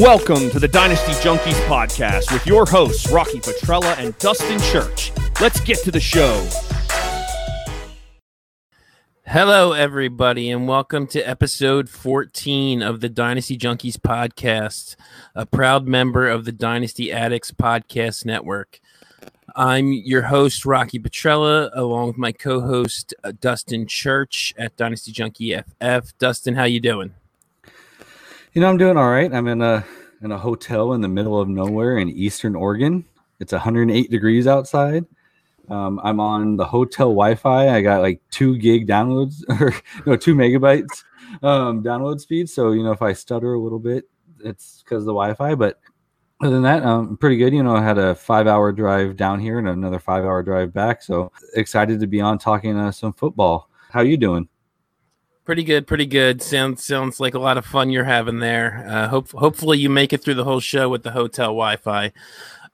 Welcome to the Dynasty Junkies podcast with your hosts, Rocky Petrella and Dustin Church. Let's get to the show. Hello, everybody, and welcome to episode 14 of the Dynasty Junkies podcast, a proud member of the Dynasty Addicts Podcast Network. I'm your host, Rocky Petrella, along with my co-host uh, Dustin Church at Dynasty Junkie FF. Dustin, how you doing? You know, I'm doing all right. I'm in a in a hotel in the middle of nowhere in Eastern Oregon. It's 108 degrees outside. Um, I'm on the hotel Wi-Fi. I got like two gig downloads, or no, two megabytes um, download speed. So you know, if I stutter a little bit, it's because of the Wi-Fi. But other than that, um, pretty good. You know, I had a five-hour drive down here and another five-hour drive back. So excited to be on talking uh, some football. How you doing? Pretty good, pretty good. Sounds sounds like a lot of fun you're having there. Uh, hope hopefully you make it through the whole show with the hotel Wi-Fi.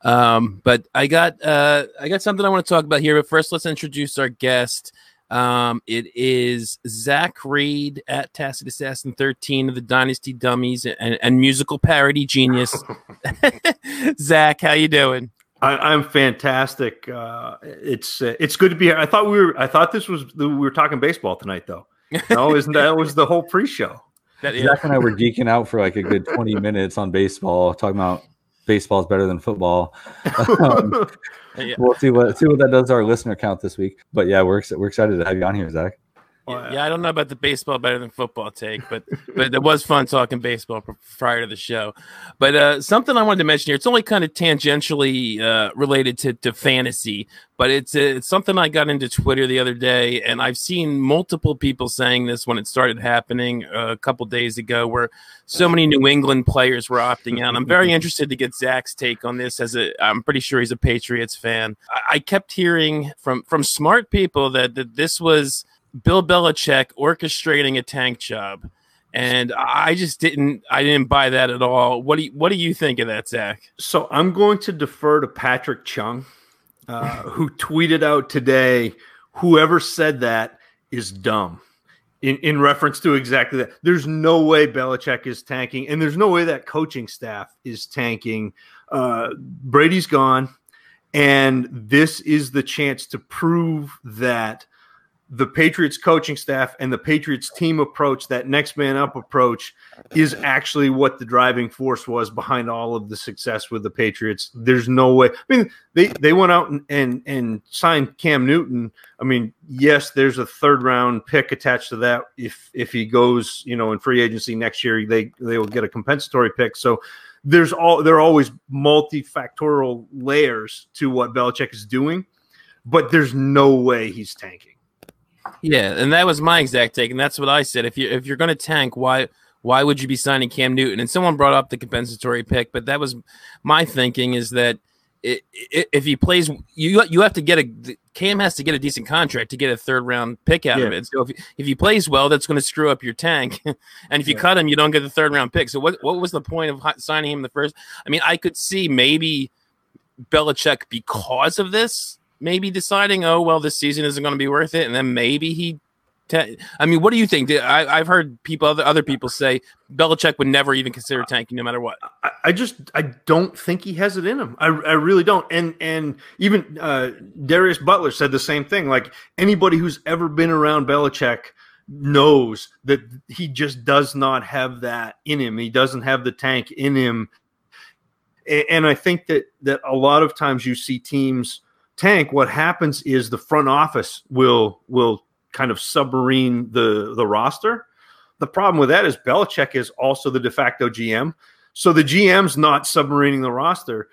Um, but I got uh, I got something I want to talk about here. But first, let's introduce our guest. Um, it is Zach Reed at Tacit Assassin 13 of the Dynasty Dummies and, and musical parody genius. Zach, how you doing? I, am fantastic. Uh, it's uh, it's good to be here. I thought we were I thought this was we were talking baseball tonight though. No, isn't that was the whole pre-show? That, yeah. Zach and I were geeking out for like a good 20 minutes on baseball, talking about baseball is better than football. Um, yeah. We'll see what see what that does to our listener count this week. But yeah, we're we're excited to have you on here, Zach. Yeah, I don't know about the baseball better than football take, but but it was fun talking baseball prior to the show. But uh, something I wanted to mention here, it's only kind of tangentially uh, related to, to fantasy, but it's uh, it's something I got into Twitter the other day, and I've seen multiple people saying this when it started happening uh, a couple days ago, where so many New England players were opting out. I'm very interested to get Zach's take on this. As a, I'm pretty sure he's a Patriots fan. I, I kept hearing from from smart people that that this was Bill Belichick orchestrating a tank job. And I just didn't I didn't buy that at all. What do you what do you think of that, Zach? So I'm going to defer to Patrick Chung, uh, who tweeted out today, whoever said that is dumb. In, in reference to exactly that. There's no way Belichick is tanking, and there's no way that coaching staff is tanking. Uh, Brady's gone, and this is the chance to prove that the Patriots coaching staff and the Patriots team approach, that next man up approach, is actually what the driving force was behind all of the success with the Patriots. There's no way. I mean, they they went out and and, and signed Cam Newton. I mean, yes, there's a third round pick attached to that. If if he goes, you know, in free agency next year, they they will get a compensatory pick. So there's all there are always multifactorial layers to what Belichick is doing, but there's no way he's tanking. Yeah, and that was my exact take, and that's what I said. If you if you're going to tank, why why would you be signing Cam Newton? And someone brought up the compensatory pick, but that was my thinking is that it, it, if he plays, you you have to get a Cam has to get a decent contract to get a third round pick out yeah. of it. So if if he plays well, that's going to screw up your tank, and if you yeah. cut him, you don't get the third round pick. So what what was the point of signing him the first? I mean, I could see maybe Belichick because of this maybe deciding, oh well, this season isn't going to be worth it, and then maybe he. Te- I mean, what do you think? I, have heard people, other other people say Belichick would never even consider tanking, no matter what. I, I just, I don't think he has it in him. I, I really don't. And and even uh, Darius Butler said the same thing. Like anybody who's ever been around Belichick knows that he just does not have that in him. He doesn't have the tank in him. And, and I think that that a lot of times you see teams tank, what happens is the front office will will kind of submarine the the roster. The problem with that is Belichick is also the de facto GM, so the GM's not submarining the roster.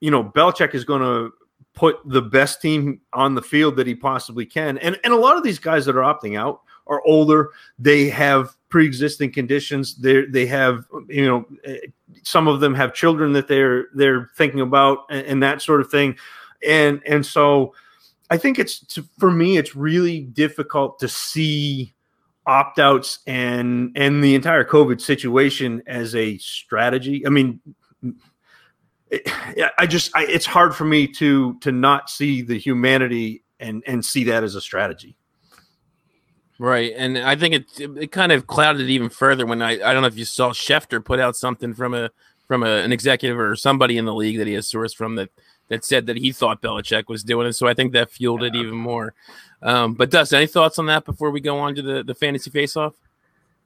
You know, Belichick is going to put the best team on the field that he possibly can, and and a lot of these guys that are opting out are older. They have pre-existing conditions. They they have you know eh, some of them have children that they're they're thinking about and, and that sort of thing and and so I think it's for me it's really difficult to see opt outs and and the entire COVID situation as a strategy. I mean, I just I, it's hard for me to to not see the humanity and and see that as a strategy. Right, and I think it it kind of clouded even further when I I don't know if you saw Schefter put out something from a from a, an executive or somebody in the league that he has sourced from that that said that he thought Belichick was doing it. So I think that fueled yeah. it even more. Um, but Dustin, any thoughts on that before we go on to the, the fantasy face off?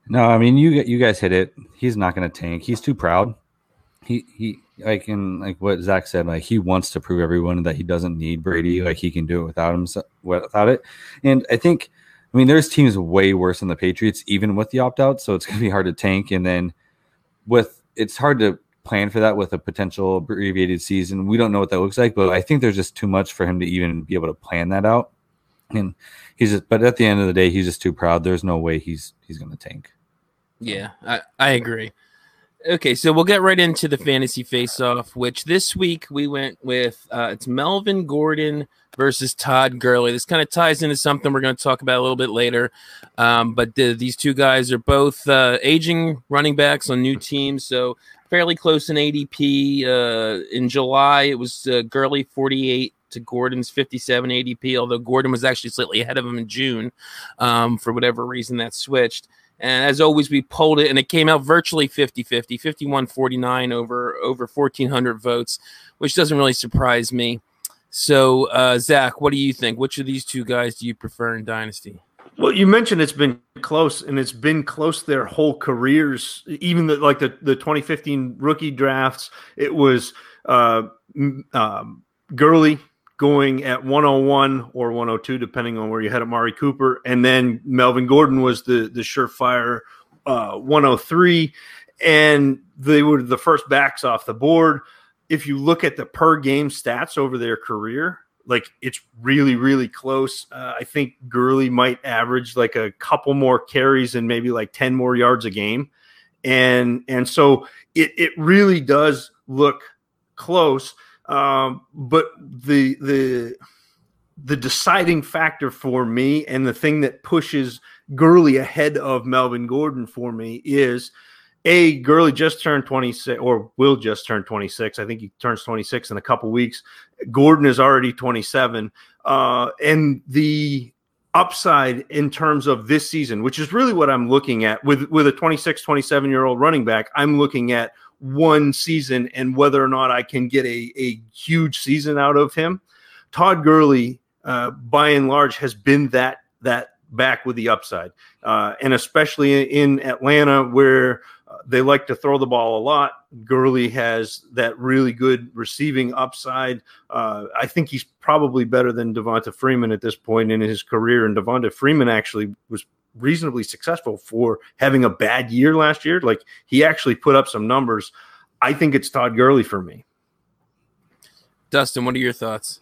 No, I mean you you guys hit it. He's not going to tank. He's too proud. He he like in like what Zach said. Like he wants to prove everyone that he doesn't need Brady. Like he can do it without him without it. And I think I mean there's teams way worse than the Patriots even with the opt out. So it's going to be hard to tank. And then with it's hard to plan for that with a potential abbreviated season. We don't know what that looks like, but I think there's just too much for him to even be able to plan that out. And he's just, but at the end of the day, he's just too proud. There's no way he's he's going to tank. Yeah, I, I agree. Okay, so we'll get right into the fantasy face-off, which this week we went with uh, it's Melvin Gordon versus Todd Gurley. This kind of ties into something we're going to talk about a little bit later. Um, but the, these two guys are both uh, aging running backs on new teams, so fairly close in ADP. Uh, in July, it was uh, Gurley 48 to Gordon's 57 ADP, although Gordon was actually slightly ahead of him in June. Um, for whatever reason, that switched. And as always, we polled it, and it came out virtually 50 50, 51 49 over, over 1,400 votes, which doesn't really surprise me. So, uh, Zach, what do you think? Which of these two guys do you prefer in Dynasty? Well, you mentioned it's been close, and it's been close their whole careers. Even the, like the the 2015 rookie drafts, it was uh, um, Gurley going at 101 or 102, depending on where you had Amari Cooper, and then Melvin Gordon was the the surefire uh, 103, and they were the first backs off the board. If you look at the per game stats over their career, like it's really really close. Uh, I think Gurley might average like a couple more carries and maybe like ten more yards a game, and and so it it really does look close. Um, but the the the deciding factor for me and the thing that pushes Gurley ahead of Melvin Gordon for me is a Gurley just turned 26 or will just turn 26. I think he turns 26 in a couple weeks. Gordon is already 27. Uh, and the upside in terms of this season, which is really what I'm looking at with, with a 26, 27 year old running back, I'm looking at one season and whether or not I can get a, a huge season out of him. Todd Gurley, uh, by and large, has been that that back with the upside, uh, and especially in Atlanta where they like to throw the ball a lot. Gurley has that really good receiving upside. Uh, I think he's probably better than Devonta Freeman at this point in his career. And Devonta Freeman actually was reasonably successful for having a bad year last year. Like he actually put up some numbers. I think it's Todd Gurley for me. Dustin, what are your thoughts?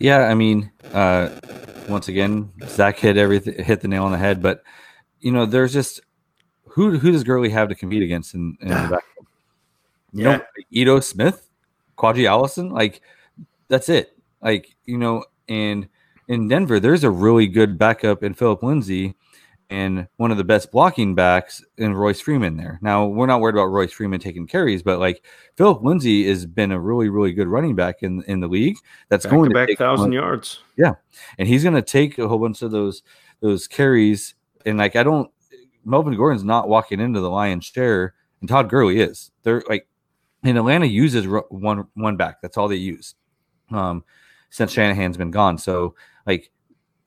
Yeah, I mean, uh, once again, Zach hit everything, hit the nail on the head. But you know, there's just who who does Gurley have to compete against in, in the back? You yeah. know, Ito Smith, Qadree Ollison, like that's it. Like you know, and in Denver, there's a really good backup in Philip Lindsay and one of the best blocking backs in Royce Freeman there. Now we're not worried about Royce Freeman taking carries, but like Philip Lindsay has been a really, really good running back in in the league. That's back going to back thousand yards. Yeah, and he's going to take a whole bunch of those those carries. And like I don't Melvin Gordon's not walking into the lion's share, and Todd Gurley is. They're like, and Atlanta uses one one back. That's all they use. Um, since Shanahan's been gone, so like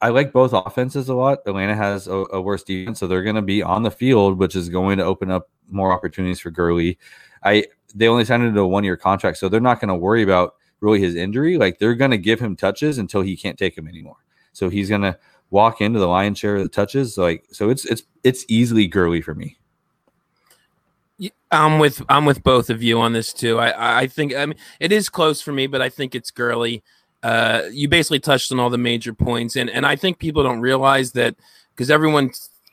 I like both offenses a lot. Atlanta has a, a worse defense, so they're going to be on the field, which is going to open up more opportunities for Gurley. I they only signed him to a one year contract, so they're not going to worry about really his injury. Like they're going to give him touches until he can't take them anymore. So he's going to walk into the lion's share of the touches. Like so, it's it's it's easily Gurley for me. I'm with I'm with both of you on this too. I I think I mean it is close for me, but I think it's Gurley. Uh, you basically touched on all the major points, and and I think people don't realize that because everyone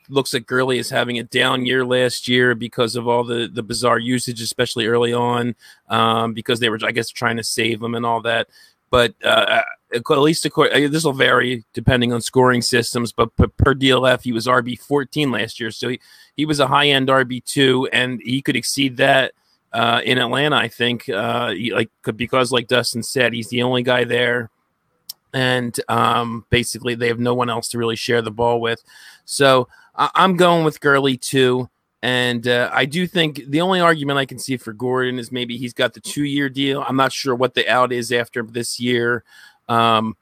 looks at Gurley as having a down year last year because of all the the bizarre usage, especially early on, um, because they were I guess trying to save him and all that. But uh, at least according, uh, this will vary depending on scoring systems, but per DLF, he was RB 14 last year. So he, he was a high end RB two, and he could exceed that uh, in Atlanta. I think, uh, like because, like Dustin said, he's the only guy there, and um, basically they have no one else to really share the ball with. So I, am going with Gurley too. And uh, I do think the only argument I can see for Gordon is maybe he's got the two year deal. I'm not sure what the out is after this year. Um,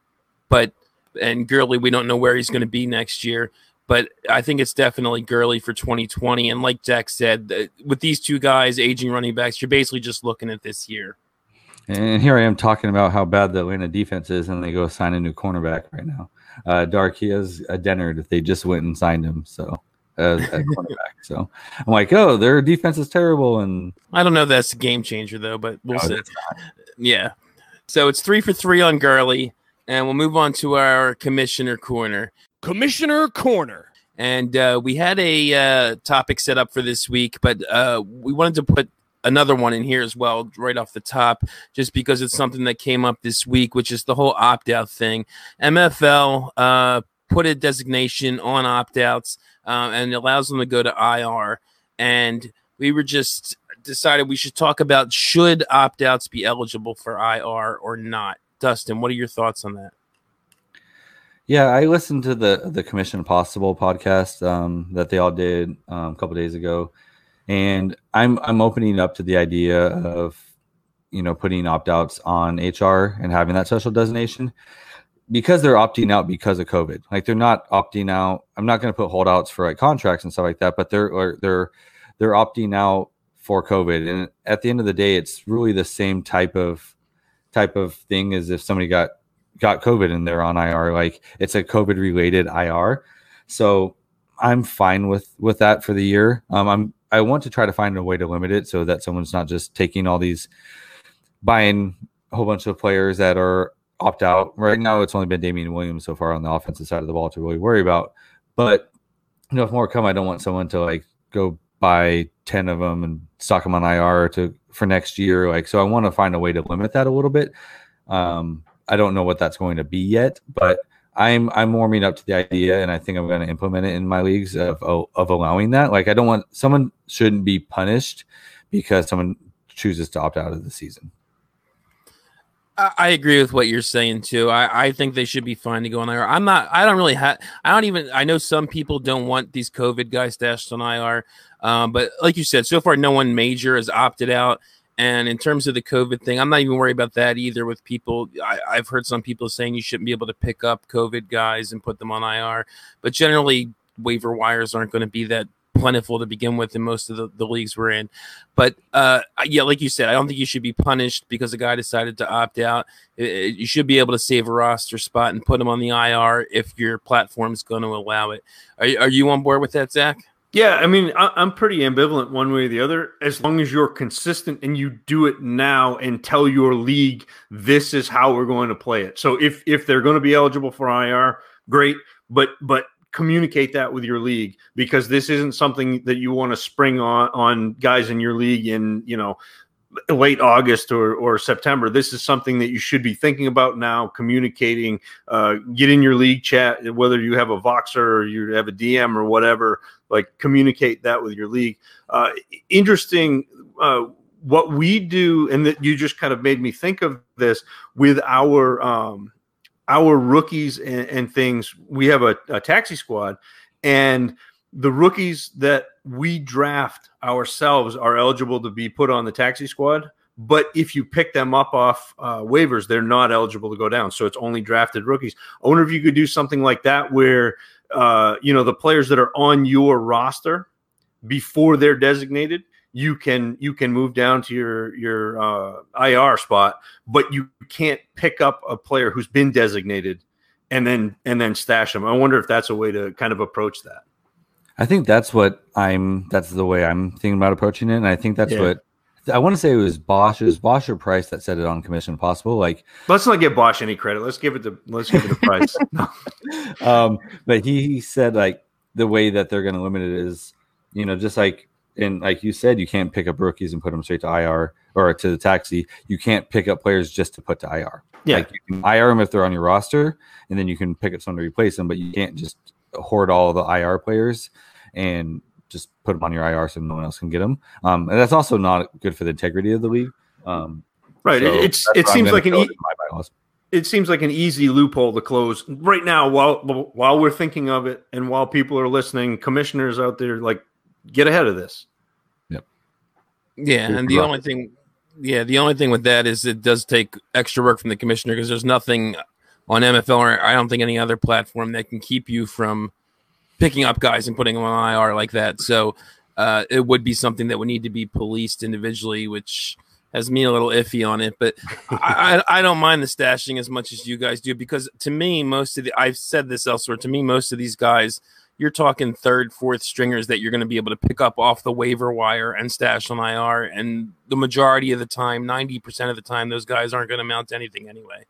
but, and Gurley, we don't know where he's going to be next year. But I think it's definitely Gurley for 2020. And like Jack said, with these two guys, aging running backs, you're basically just looking at this year. And here I am talking about how bad the Atlanta defense is, and they go sign a new cornerback right now. Uh, Dark, he has a Dennard. If they just went and signed him. So as a cornerback. So I'm like, oh, their defense is terrible. And I don't know if that's a game changer though, but we'll no, see. Yeah. So it's three for three on Gurley, and we'll move on to our commissioner corner. Commissioner corner. And uh, we had a uh, topic set up for this week, but uh, we wanted to put another one in here as well, right off the top, just because it's something that came up this week, which is the whole opt out thing. MFL uh, put a designation on opt outs um, and allows them to go to IR. And we were just decided we should talk about should opt outs be eligible for IR or not. Dustin, what are your thoughts on that? Yeah, I listened to the the Commission Possible podcast um, that they all did um, a couple days ago, and I'm I'm opening up to the idea of you know putting opt outs on HR and having that special designation because they're opting out because of COVID. Like they're not opting out. I'm not going to put holdouts for like contracts and stuff like that, but they're they're they're opting out for COVID. And at the end of the day, it's really the same type of type of thing as if somebody got got COVID and they're on IR. Like it's a COVID related IR. So I'm fine with with that for the year. Um, I'm I want to try to find a way to limit it so that someone's not just taking all these buying a whole bunch of players that are opt out. Right now, it's only been Damien Williams so far on the offensive side of the ball to really worry about. But you know, if more come, I don't want someone to like go buy ten of them and stock them on IR to for next year. Like, so I want to find a way to limit that a little bit. Um, I don't know what that's going to be yet, but I'm I'm warming up to the idea, and I think I'm going to implement it in my leagues of of allowing that. Like, I don't want someone shouldn't be punished because someone chooses to opt out of the season. I agree with what you're saying too. I, I think they should be fine to go on IR. I'm not. I don't really have. I don't even. I know some people don't want these COVID guys stashed on IR, um, but like you said, so far no one major has opted out. And in terms of the COVID thing, I'm not even worried about that either. With people, I, I've heard some people saying you shouldn't be able to pick up COVID guys and put them on IR, but generally waiver wires aren't going to be that plentiful to begin with in most of the, the leagues we're in. But uh, yeah, like you said, I don't think you should be punished because a guy decided to opt out. It, you should be able to save a roster spot and put him on the IR if your platform is going to allow it. Are, are you on board with that, Zach? Yeah, I mean, I, am pretty ambivalent one way or the other. As long as you're consistent and you do it now and tell your league this is how we're going to play it. So if if they're going to be eligible for IR, great. But but communicate that with your league because this isn't something that you want to spring on on guys in your league in you know late August or, or September. This is something that you should be thinking about now, communicating, uh, get in your league chat, whether you have a Voxer or you have a DM or whatever, like communicate that with your league. Uh, interesting. Uh, what we do, and that you just kind of made me think of this with our um, our rookies and, and things, we have a, a taxi squad, and the rookies that we draft ourselves are eligible to be put on the taxi squad. But if you pick them up off uh, waivers, they're not eligible to go down. So it's only drafted rookies. I wonder if you could do something like that where, uh, you know, the players that are on your roster before they're designated, you can you can move down to your your uh, IR spot, but you can't pick up a player who's been designated and then and then stash them. I wonder if that's a way to kind of approach that. I think that's what I'm. That's the way I'm thinking about approaching it, and I think that's yeah. what I want to say. It was Bosch. It was Bosch or Price that said it on Commission Possible. Like, let's not give Bosch any credit. Let's give it to let's give it to Price. um, but he said like the way that they're going to limit it is, you know, just like and like you said, you can't pick up rookies and put them straight to IR or to the taxi. You can't pick up players just to put to IR. Yeah, like you can IR them if they're on your roster, and then you can pick up someone to replace them. But you can't just hoard all the IR players and just put them on your IR so no one else can get them. Um, and that's also not good for the integrity of the league. Um, right. So it's it seems like an e- it seems like an easy loophole to close right now while while we're thinking of it and while people are listening commissioners out there like get ahead of this. Yep. Yeah, and the only thing, yeah, the only thing with that is it does take extra work from the commissioner because there's nothing on MFL or I don't think any other platform that can keep you from picking up guys and putting them on IR like that. So uh, it would be something that would need to be policed individually, which has me a little iffy on it. But I, I, I don't mind the stashing as much as you guys do because to me, most of the I've said this elsewhere. To me, most of these guys you're talking third, fourth stringers that you're going to be able to pick up off the waiver wire and stash on IR. And the majority of the time, 90% of the time, those guys aren't going to mount anything anyway.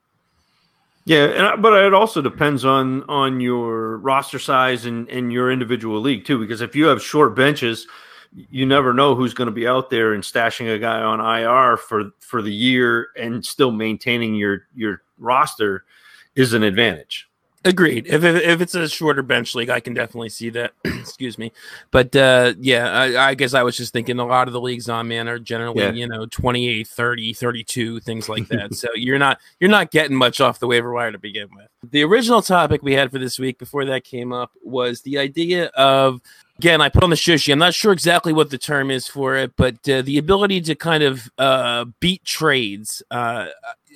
Yeah, but it also depends on on your roster size and, and your individual league too. Because if you have short benches, you never know who's going to be out there and stashing a guy on IR for for the year and still maintaining your your roster is an advantage. Agreed. If, if, if it's a shorter bench league, I can definitely see that. Excuse me, but uh, yeah, I, I, guess I was just thinking a lot of the leagues on man are generally yeah. you know 28, 30, 32, things like that. so you're not you're not getting much off the waiver wire to begin with. The original topic we had for this week before that came up was the idea of again, I put on the shushy. I'm not sure exactly what the term is for it, but uh, the ability to kind of uh, beat trades. Uh,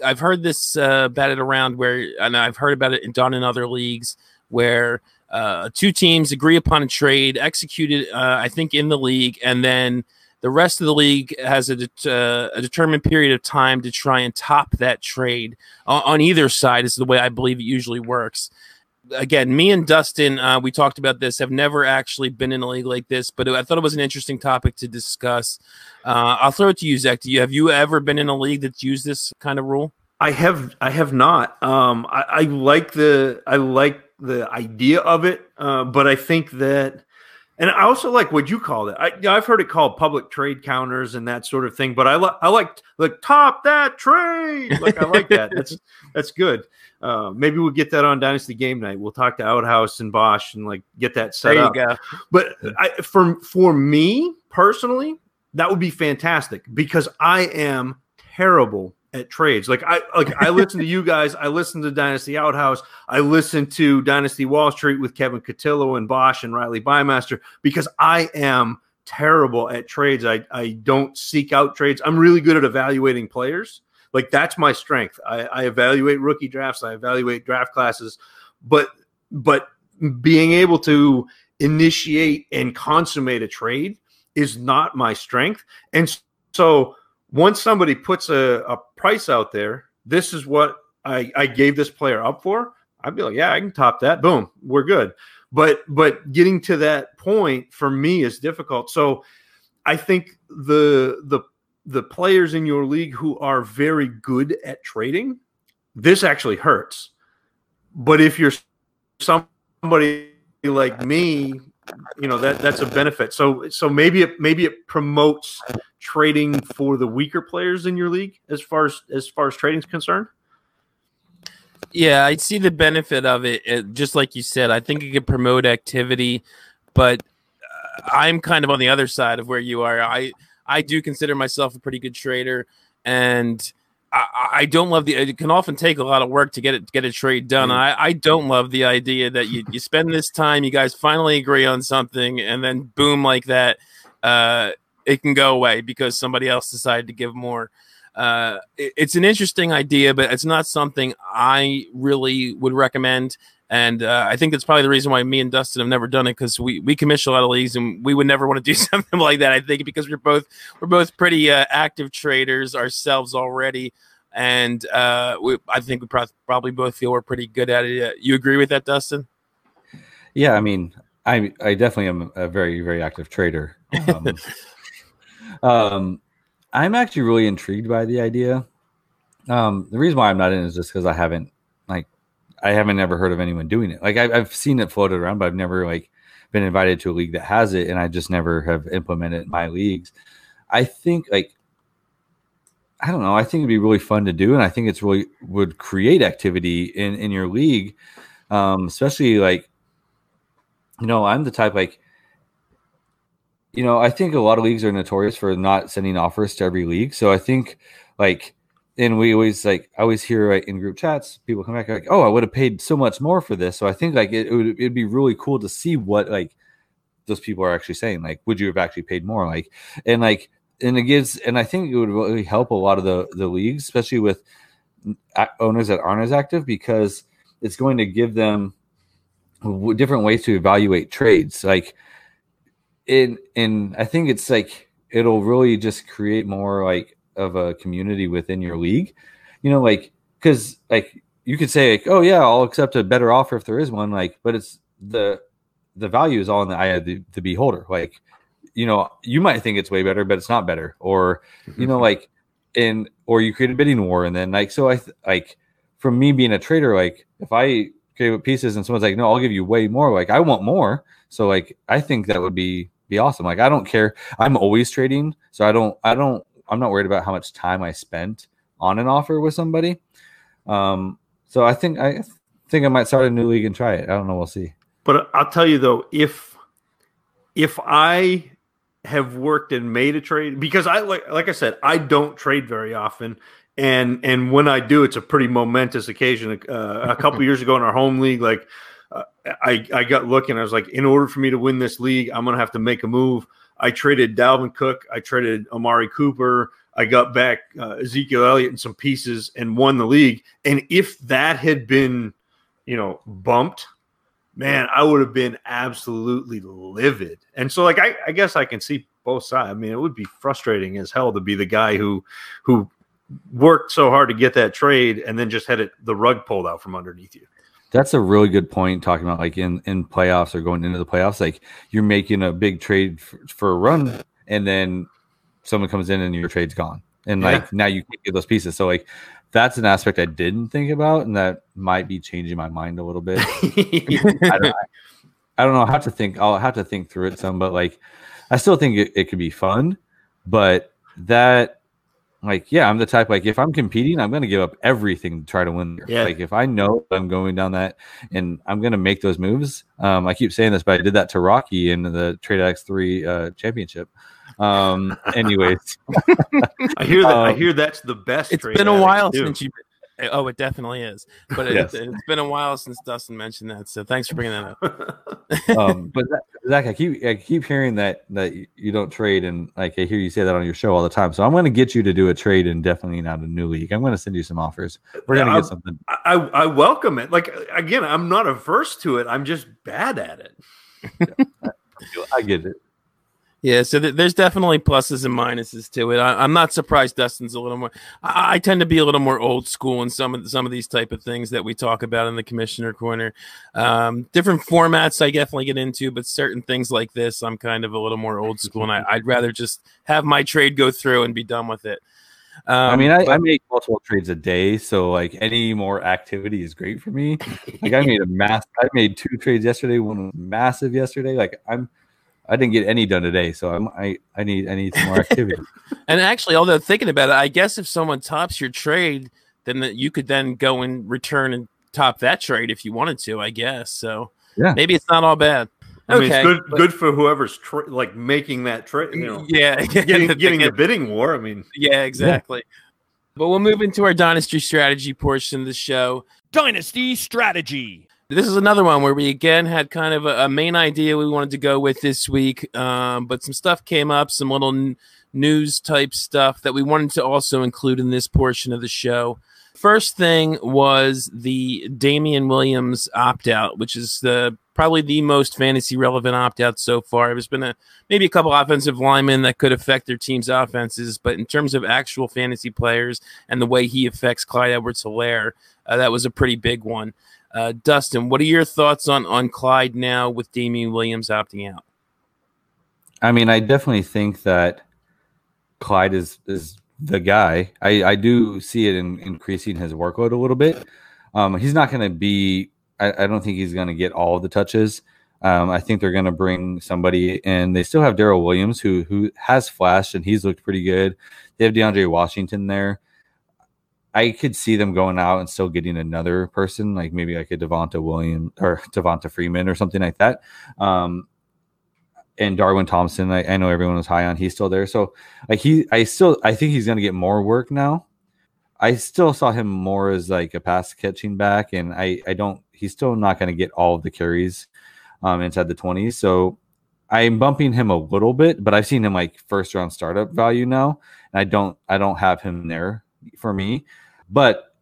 I've heard this uh, batted around where, and I've heard about it done in other leagues where uh, two teams agree upon a trade, executed, uh, I think, in the league, and then the rest of the league has a, de- uh, a determined period of time to try and top that trade on either side. Is the way I believe it usually works again, me and Dustin, uh, we talked about this, have never actually been in a league like this, but I thought it was an interesting topic to discuss. Uh, I'll throw it to you, Zach. Do you have you ever been in a league that's used this kind of rule? I have. I have not. Um, I, I like the. I like the idea of it, uh, but I think that. And I also like what you called it. I, have heard it called public trade counters and that sort of thing. But I, li- I like like top that trade. Like I like that. That's that's good. Uh, maybe we'll get that on Dynasty Game Night. We'll talk to Outhouse and Bosch and like get that set there up. Go. But I, for for me personally, that would be fantastic because I am terrible at trades. Like I like I listen to you guys. I listen to Dynasty Outhouse. I listen to Dynasty Wall Street with Kevin Cotillo and Bosch and Riley Bymaster because I am terrible at trades. I I don't seek out trades. I'm really good at evaluating players like that's my strength. I, I evaluate rookie drafts. I evaluate draft classes, but but being able to initiate and consummate a trade is not my strength. And so once somebody puts a, a price out there, this is what I, I gave this player up for. I'd be like, yeah, I can top that. Boom, we're good. But but getting to that point for me is difficult. So I think the the the players in your league who are very good at trading, this actually hurts. But if you're somebody like me, you know that that's a benefit. So so maybe it maybe it promotes trading for the weaker players in your league as far as as far as trading's concerned. Yeah, I see the benefit of it. it. Just like you said, I think it could promote activity, but uh, I'm kind of on the other side of where you are. I I do consider myself a pretty good trader, and I, I, don't love the. It can often take a lot of work to get it get a trade done. Mm. I, I don't love the idea that you you spend this time, you guys finally agree on something, and then boom, like that, uh, it can go away because somebody else decided to give more. Uh, it, it's an interesting idea, but it's not something I really would recommend. And uh, I think that's probably the reason why me and Dustin have never done it because we, we commission a lot of leagues and we would never want to do something like that. I think because we're both we're both pretty uh, active traders ourselves already, and uh, we, I think we pro- probably both feel we're pretty good at it. You agree with that, Dustin? Yeah, I mean, I I definitely am a very very active trader. Um, um, I'm actually really intrigued by the idea. Um, the reason why I'm not in is just because I haven't I haven't ever heard of anyone doing it. Like I, have seen it floated around, but I've never like been invited to a league that has it, and I just never have implemented my leagues. I think like I don't know. I think it'd be really fun to do, and I think it's really would create activity in in your league, um, especially like you know I'm the type like you know I think a lot of leagues are notorious for not sending offers to every league. So I think like and we always like I always hear in group chats people come back like oh I would have paid so much more for this so I think like it, it would it'd be really cool to see what like those people are actually saying. Like, would you have actually paid more? Like, and like, and it gives, and I think it would really help a lot of the the leagues, especially with owners that aren't as active, because it's going to give them different ways to evaluate trades. Like, in and I think it's like it'll really just create more like of a community within your league. You know, like because like you could say like, oh yeah, I'll accept a better offer if there is one. Like, but it's the the value is all in the eye of the, the beholder. Like, you know, you might think it's way better, but it's not better. Or, you know, mm-hmm. like in or you create a bidding war and then like so I th- like from me being a trader, like if I create pieces and someone's like, no, I'll give you way more, like I want more. So like I think that would be be awesome. Like I don't care. I'm always trading, so I don't I don't I'm not worried about how much time I spent on an offer with somebody. Um, so I think I think I might start a new league and try it. I don't know. We'll see. But I'll tell you though, if if I have worked and made a trade because I like like I said, I don't trade very often, and and when I do, it's a pretty momentous occasion. Uh, a couple years ago in our home league, like uh, I I got looking, I was like, in order for me to win this league, I'm gonna have to make a move. I traded Dalvin Cook, I traded Amari Cooper, I got back uh, Ezekiel Elliott and some pieces and won the league. And if that had been, you know, bumped, man, I would have been absolutely livid. And so, like, I, I guess I can see both sides. I mean, it would be frustrating as hell to be the guy who who worked so hard to get that trade and then just had it the rug pulled out from underneath you. That's a really good point. Talking about like in in playoffs or going into the playoffs, like you're making a big trade for, for a run, and then someone comes in and your trade's gone, and like yeah. now you can't get those pieces. So like that's an aspect I didn't think about, and that might be changing my mind a little bit. I, don't, I, don't, know. I have to think. I'll have to think through it some, but like, I still think it, it could be fun. But that, like, yeah, I'm the type like if I'm competing, I'm going to give up everything to try to win. Yeah. Like if I know I'm going down that and I'm going to make those moves. Um, I keep saying this, but I did that to Rocky in the Trade X three uh, championship. Um, anyways, I hear that. Um, I hear that's the best. It's been a while since you. Oh, it definitely is. But it, yes. it's been a while since Dustin mentioned that. So thanks for bringing that up. um, but Zach, I keep I keep hearing that that you don't trade, and like I hear you say that on your show all the time. So I'm going to get you to do a trade, and definitely not a new league. I'm going to send you some offers. We're going to get something. I, I welcome it. Like again, I'm not averse to it. I'm just bad at it. I, I get it. Yeah, so th- there's definitely pluses and minuses to it. I- am not surprised Dustin's a little more. I-, I tend to be a little more old school in some of the- some of these type of things that we talk about in the commissioner corner. Um, different formats I definitely get into, but certain things like this, I'm kind of a little more old school, and I- would rather just have my trade go through and be done with it. Um, I mean, I, but, I, make multiple trades a day, so like any more activity is great for me. Like I made a mass. I made two trades yesterday. One was massive yesterday. Like I'm I didn't get any done today, so I'm, I I need I need some more activity. and actually, although thinking about it, I guess if someone tops your trade, then the, you could then go and return and top that trade if you wanted to. I guess so. Yeah, maybe it's not all bad. I mean, okay, it's good, but, good for whoever's tra- like making that trade. You know, yeah, getting, getting the bidding war. I mean, yeah, exactly. Yeah. But we'll move into our dynasty strategy portion of the show. Dynasty strategy. This is another one where we again had kind of a, a main idea we wanted to go with this week, um, but some stuff came up, some little n- news type stuff that we wanted to also include in this portion of the show. First thing was the Damien Williams opt out, which is the probably the most fantasy relevant opt out so far. There's been a maybe a couple offensive linemen that could affect their team's offenses, but in terms of actual fantasy players and the way he affects Clyde Edwards Helaire, uh, that was a pretty big one. Uh, Dustin, what are your thoughts on on Clyde now with Damien Williams opting out? I mean, I definitely think that Clyde is is the guy. I I do see it in increasing his workload a little bit. Um, he's not going to be. I, I, don't think he's going to get all the touches. Um, I think they're going to bring somebody in. They still have Darrel Williams, who who has flashed and he's looked pretty good. They have DeAndre Washington there. I could see them going out and still getting another person, like maybe like a Devonta Williams or Devonta Freeman or something like that. Um, and Darwin Thompson, I, I, know everyone was high on. He's still there, so like he, I still, I think he's going to get more work now. I still saw him more as like a pass catching back, and I, I don't. He's still not going to get all of the carries um, inside the twenties. So I'm bumping him a little bit, but I've seen him like first round startup value now, and I don't I don't have him there for me. But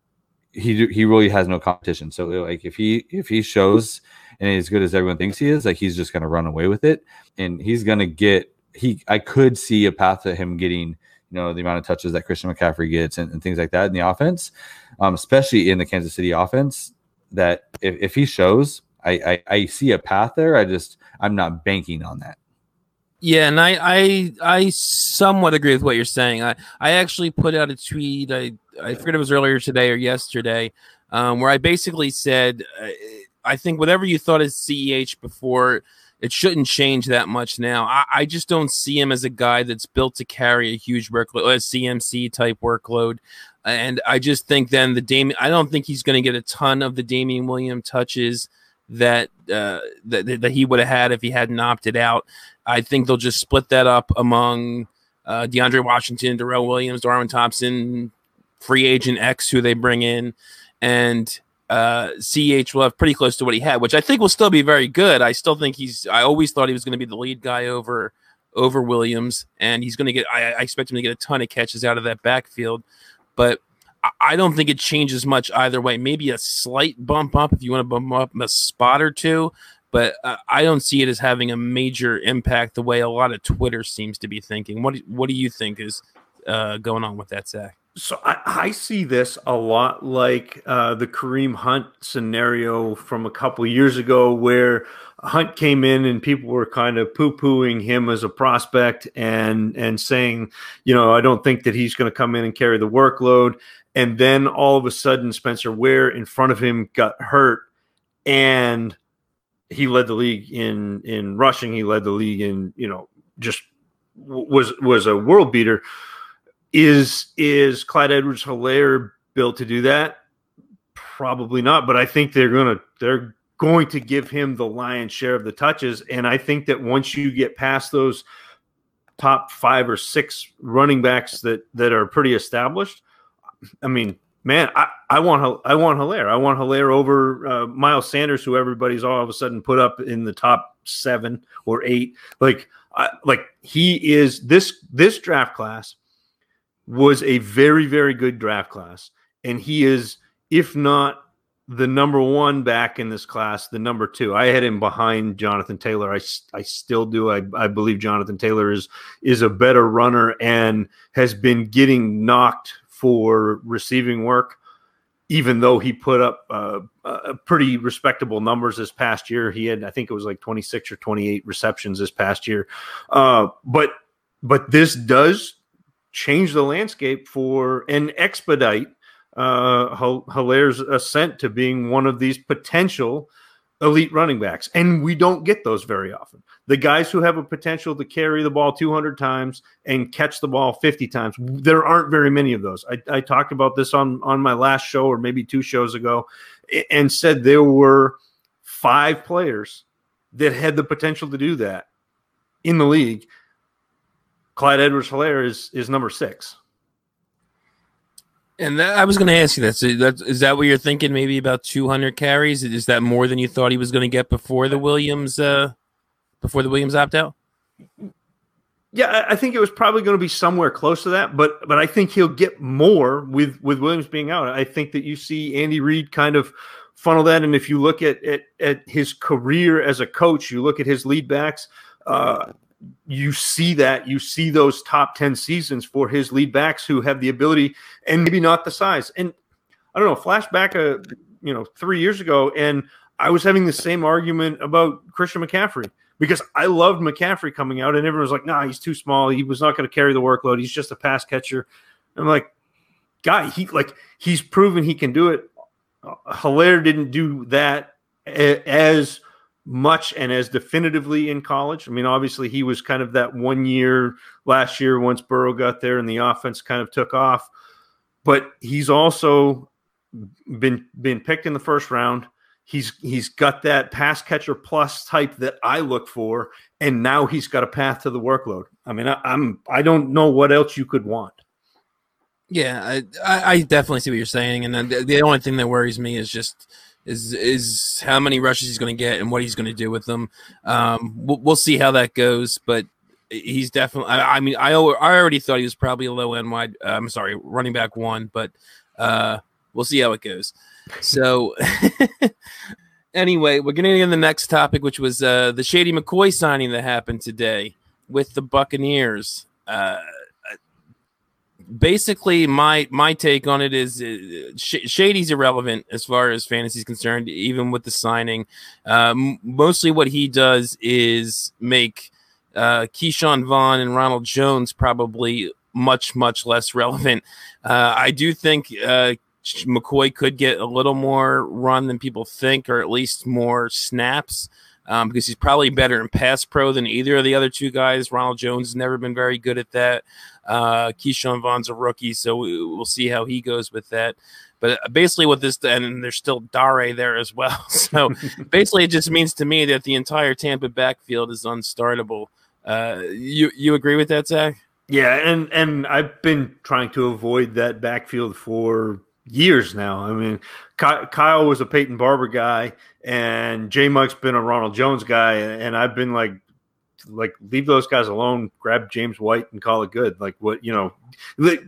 he he really has no competition. So like if he if he shows and as good as everyone thinks he is, like he's just gonna run away with it, and he's gonna get he. I could see a path to him getting you know the amount of touches that Christian McCaffrey gets and, and things like that in the offense, um, especially in the Kansas City offense. That if, if he shows, I, I I see a path there. I just I'm not banking on that. Yeah, and I, I I somewhat agree with what you're saying. I, I actually put out a tweet. I I forget it was earlier today or yesterday, um, where I basically said uh, I think whatever you thought is CEH before, it shouldn't change that much now. I, I just don't see him as a guy that's built to carry a huge workload, a CMC type workload. And I just think then the Damien, I don't think he's going to get a ton of the Damien William touches that uh, that, that he would have had if he hadn't opted out. I think they'll just split that up among uh, DeAndre Washington, Darrel Williams, Darwin Thompson, free agent X who they bring in, and uh, CH will have pretty close to what he had, which I think will still be very good. I still think he's. I always thought he was going to be the lead guy over over Williams, and he's going to get. I, I expect him to get a ton of catches out of that backfield, but I don't think it changes much either way. Maybe a slight bump up if you want to bump up a spot or two, but uh, I don't see it as having a major impact the way a lot of Twitter seems to be thinking. What do, what do you think is uh, going on with that, Zach? So I, I see this a lot like uh, the Kareem Hunt scenario from a couple years ago, where Hunt came in and people were kind of poo pooing him as a prospect and and saying, you know, I don't think that he's going to come in and carry the workload. And then all of a sudden, Spencer Ware in front of him got hurt, and he led the league in in rushing. He led the league in you know just was was a world beater. Is is Clyde Edwards Helaire built to do that? Probably not, but I think they're gonna they're going to give him the lion's share of the touches. And I think that once you get past those top five or six running backs that that are pretty established, I mean, man, I, I want I want Helaire. I want Helaire over uh, Miles Sanders, who everybody's all of a sudden put up in the top seven or eight. Like, I, like he is this this draft class was a very very good draft class, and he is if not the number one back in this class, the number two. I had him behind Jonathan Taylor. I, I still do. I, I believe Jonathan Taylor is is a better runner and has been getting knocked for receiving work, even though he put up uh, uh, pretty respectable numbers this past year. He had, I think it was like 26 or 28 receptions this past year. Uh, but but this does change the landscape for and expedite uh, Helaire's ascent to being one of these potential elite running backs. And we don't get those very often. The guys who have a potential to carry the ball 200 times and catch the ball 50 times, there aren't very many of those. I, I talked about this on, on my last show or maybe two shows ago and said there were five players that had the potential to do that in the league. Clyde Edwards Helaire is, is number six. And that, I was going to ask you that. So that. Is that what you're thinking? Maybe about 200 carries? Is that more than you thought he was going to get before the Williams uh, before the Williams opt out? Yeah, I think it was probably going to be somewhere close to that, but but I think he'll get more with with Williams being out. I think that you see Andy Reid kind of funnel that, and if you look at at, at his career as a coach, you look at his lead backs. Uh, you see that you see those top 10 seasons for his lead backs who have the ability and maybe not the size. And i don't know flashback a you know three years ago and i was having the same argument about christian mccaffrey because i loved mccaffrey coming out and everyone was like nah he's too small. He was not going to carry the workload. He's just a pass catcher. I'm like guy he like he's proven he can do it. Helaire didn't do that as much and as definitively in college. I mean, obviously he was kind of that one year last year once Burrow got there and the offense kind of took off. But he's also been been picked in the first round. He's he's got that pass catcher plus type that I look for, and now he's got a path to the workload. I mean, I, I'm I don't know what else you could want. Yeah, I, I definitely see what you're saying, and the, the only thing that worries me is just is is how many rushes he's going to get and what he's going to do with them. Um, we'll, we'll, see how that goes, but he's definitely. I, I, mean, I I already thought he was probably a low end wide. Uh, I'm sorry, running back one, but uh, we'll see how it goes. So. anyway, we're getting into the next topic, which was uh, the Shady McCoy signing that happened today with the Buccaneers. Uh, basically my my take on it is uh, Sh- Shady's irrelevant as far as fantasy is concerned, even with the signing. Um, mostly, what he does is make uh, Ke'Shawn Vaughn and Ronald Jones probably much much less relevant. Uh, I do think uh, McCoy could get a little more run than people think, or at least more snaps. Um, because he's probably better in pass pro than either of the other two guys. Ronald Jones has never been very good at that. Uh, Ke'Shawn Vaughn's a rookie, so we, will see how he goes with that. But basically, with this, and there's still Dare there as well. So basically, it just means to me that the entire Tampa backfield is unstartable. Uh, you you agree with that, Zach? Yeah, and and I've been trying to avoid that backfield for years now. I mean, Kyle was a Peyton Barber guy, and J Mug's been a Ronald Jones guy, and I've been like, like leave those guys alone. Grab James White and call it good. Like what you know,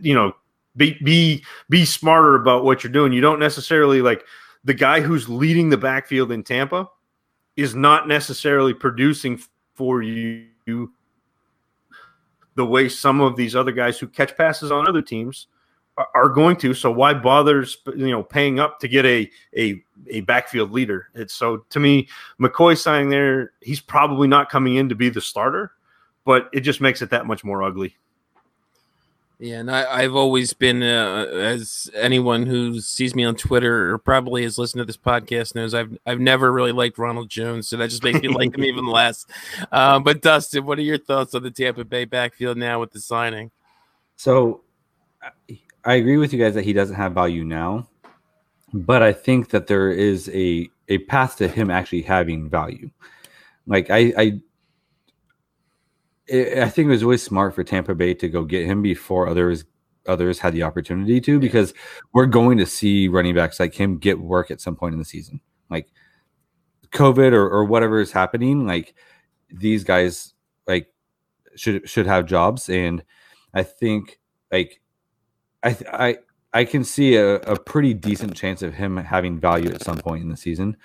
you know, be be be smarter about what you're doing. You don't necessarily like the guy who's leading the backfield in Tampa is not necessarily producing for you the way some of these other guys who catch passes on other teams are going to. So why bother, you know, paying up to get a a a backfield leader? It's so to me, McCoy signing there, he's probably not coming in to be the starter, but it just makes it that much more ugly. Yeah, and I, have always been, uh, as anyone who sees me on Twitter or probably has listened to this podcast knows, I've I've never really liked Ronald Jones, so that just makes me like him even less. Uh, but Dustin, what are your thoughts on the Tampa Bay backfield now with the signing? So, I agree with you guys that he doesn't have value now, but I think that there is a a path to him actually having value. Like I, I, I think it was really smart for Tampa Bay to go get him before others others had the opportunity to, because we're going to see running backs like him get work at some point in the season. Like COVID or, or whatever is happening, like these guys like should should have jobs, and I think like I I I can see a, a pretty decent chance of him having value at some point in the season.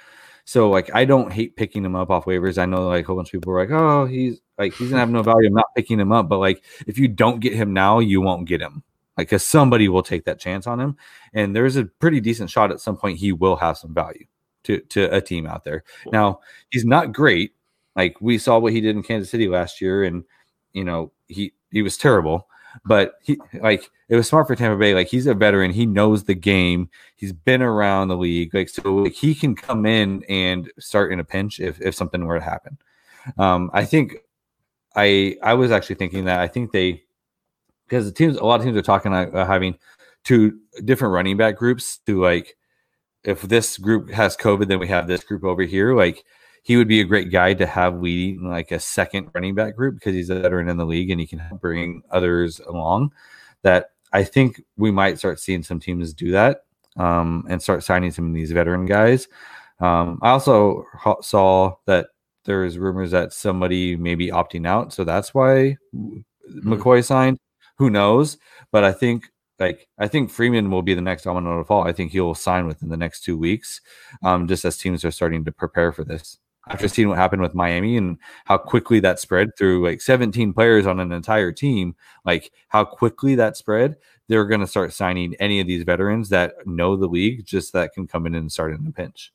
So like I don't hate picking him up off waivers. I know like a whole bunch of people are like, oh, he's like he's gonna have no value. I'm not picking him up. But like if you don't get him now, you won't get him. Like because somebody will take that chance on him. And there's a pretty decent shot at some point he will have some value to to a team out there. Cool. Now he's not great. Like we saw what he did in Kansas City last year, and you know, he he was terrible. But he like it was smart for Tampa Bay. Like he's a veteran, he knows the game. He's been around the league, like so like, he can come in and start in a pinch if if something were to happen. Um, I think I I was actually thinking that I think they because the teams a lot of teams are talking about having two different running back groups to like if this group has COVID, then we have this group over here. Like he would be a great guy to have leading like a second running back group because he's a veteran in the league and he can bring others along. That I think we might start seeing some teams do that um, and start signing some of these veteran guys. Um, I also saw that there's rumors that somebody may be opting out, so that's why mm-hmm. McCoy signed. Who knows? But I think like I think Freeman will be the next domino to fall. I think he will sign within the next two weeks, um, just as teams are starting to prepare for this after seeing what happened with Miami and how quickly that spread through like 17 players on an entire team, like how quickly that spread, they're going to start signing any of these veterans that know the league, just that can come in and start in a pinch.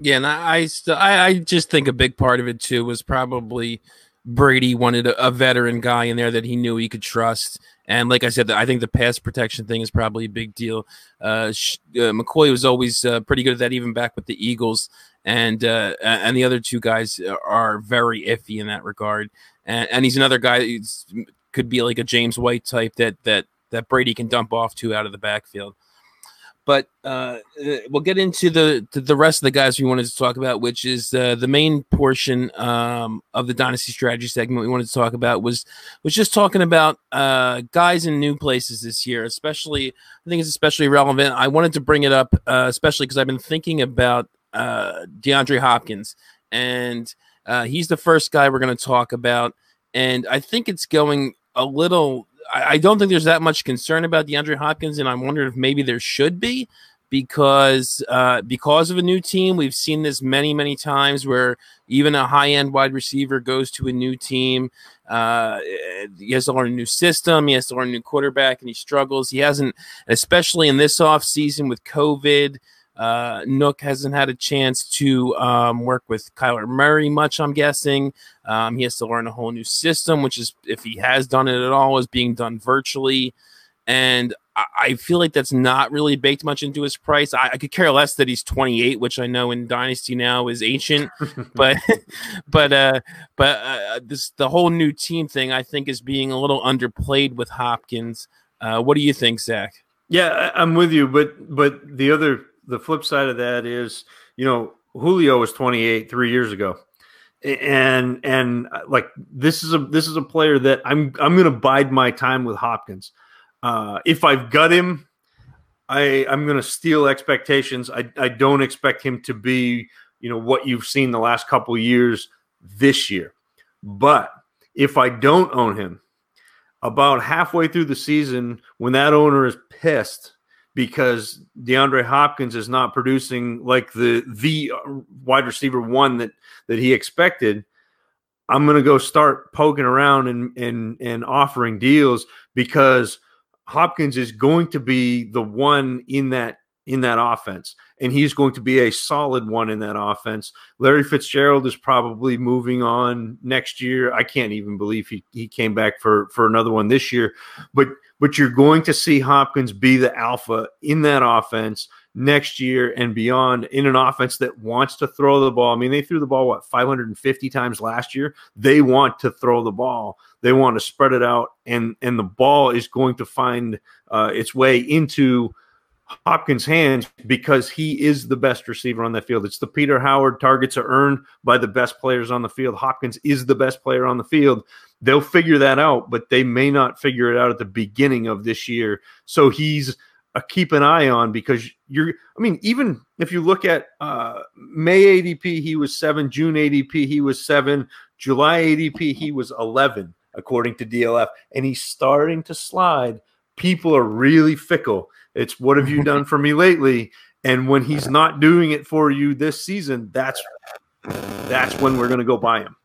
Yeah, and I, I, I, I just think a big part of it too was probably Brady wanted a, a, veteran guy in there that he knew he could trust. And like I said, I think the pass protection thing is probably a big deal. Uh, uh, McCoy was always uh, pretty good at that, even back with the Eagles and uh, and the other two guys are very iffy in that regard. And, and he's another guy who could be like a James White type that that that Brady can dump off to out of the backfield. but uh, uh, we'll get into the the rest of the guys we wanted to talk about, which is uh, the main portion um, of the dynasty strategy segment we wanted to talk about was was just talking about uh, guys in new places this year. Especially, I think it's especially relevant. I wanted to bring it up, uh, especially because I've been thinking about uh, DeAndre Hopkins, and he's the first guy we're going to talk about, and I think it's going a little I, don't think there's that much concern about DeAndre Hopkins, and I'm wondering if maybe there should be because uh, because of a new team. We've seen this many many times where even a high end wide receiver goes to a new team. Uh, he has to learn a new system. He has to learn a new quarterback, and he struggles. He hasn't, especially in this off season with COVID. Uh, Nuk hasn't had a chance to um, work with Kyler Murray much, I'm guessing. Um, he has to learn a whole new system, which is, if he has done it at all, is being done virtually. And I, I feel like that's not really baked much into his price. I, I, could care less that he's 28, which I know in Dynasty now is ancient, but but uh, but uh, this the whole new team thing I think is being a little underplayed with Hopkins. Uh, what do you think, Zach? Yeah, I'm with you, but but the other the flip side of that is, you know, Julio was 28 three years ago, and and uh, like this is a this is a player that I'm I'm to bide my time with Hopkins. Uh, if I've got him, I I'm to steal expectations. I I don't expect him to be you know what you've seen the last couple years this year, but if I don't own him, about halfway through the season, when that owner is pissed because DeAndre Hopkins is not producing like the the wide receiver one that that he expected. I'm going to go start poking around and and and offering deals because Hopkins is going to be the one in that in that offense, and he's going to be a solid one in that offense. Larry Fitzgerald is probably moving on next year. I can't even believe he, he came back for for another one this year, but but you're going to see Hopkins be the alpha in that offense next year and beyond in an offense that wants to throw the ball. I mean, they threw the ball what 550 times last year. They want to throw the ball. They want to spread it out, and and the ball is going to find uh, its way into Hopkins' hands because he is the best receiver on that field. It's the Peter Howard targets are earned by the best players on the field. Hopkins is the best player on the field. They'll figure that out, but they may not figure it out at the beginning of this year. So he's a keep an eye on because you're I mean, even if you look at uh, May ADP, he was seven, June ADP, he was seven, July ADP, he was 11, according to DLF, and he's starting to slide. People are really fickle. It's what have you done for me lately? And when he's not doing it for you this season, that's that's when we're going to go buy him.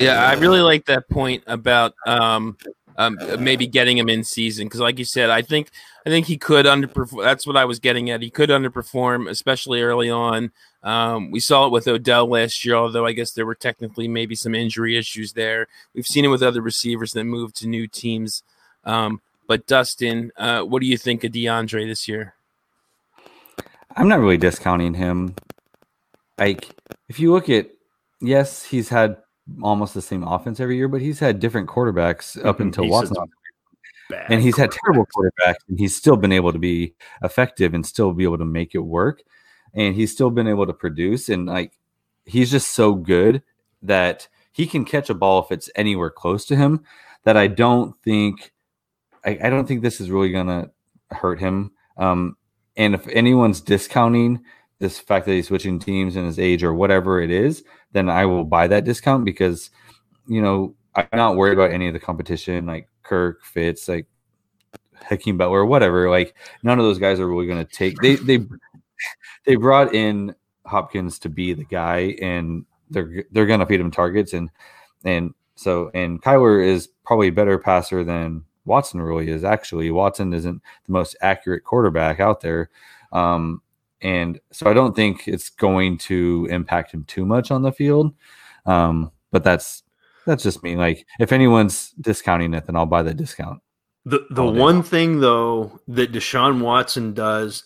Yeah, I really like that point about um, um, maybe getting him in season because, like you said, I think I think he could underperform. That's what I was getting at. He could underperform, especially early on. Um, we saw it with Odell last year, although I guess there were technically maybe some injury issues there. We've seen it with other receivers that moved to new teams. Um, but Dustin, uh, what do you think of DeAndre this year? I'm not really discounting him. Like, if you look at, yes, he's had almost the same offense every year, but he's had different quarterbacks up mm-hmm. until he's Watson. And he's had terrible quarterbacks, and he's still been able to be effective and still be able to make it work. And he's still been able to produce. And like, he's just so good that he can catch a ball if it's anywhere close to him. That I don't think I, I don't think this is really gonna hurt him. Um, and if anyone's discounting this fact that he's switching teams and his age or whatever it is, then I will buy that discount because you know I'm not worried about any of the competition like Kirk, Fitz, like Hakeem Butler, whatever. Like none of those guys are really going to take. They they they brought in Hopkins to be the guy, and they're they're going to feed him targets, and and so and Kyler is probably a better passer than Watson really is. Actually, Watson isn't the most accurate quarterback out there. Um, and so I don't think it's going to impact him too much on the field. Um, but that's that's just me. Like if anyone's discounting it, then I'll buy the discount. The the one thing though that Deshaun Watson does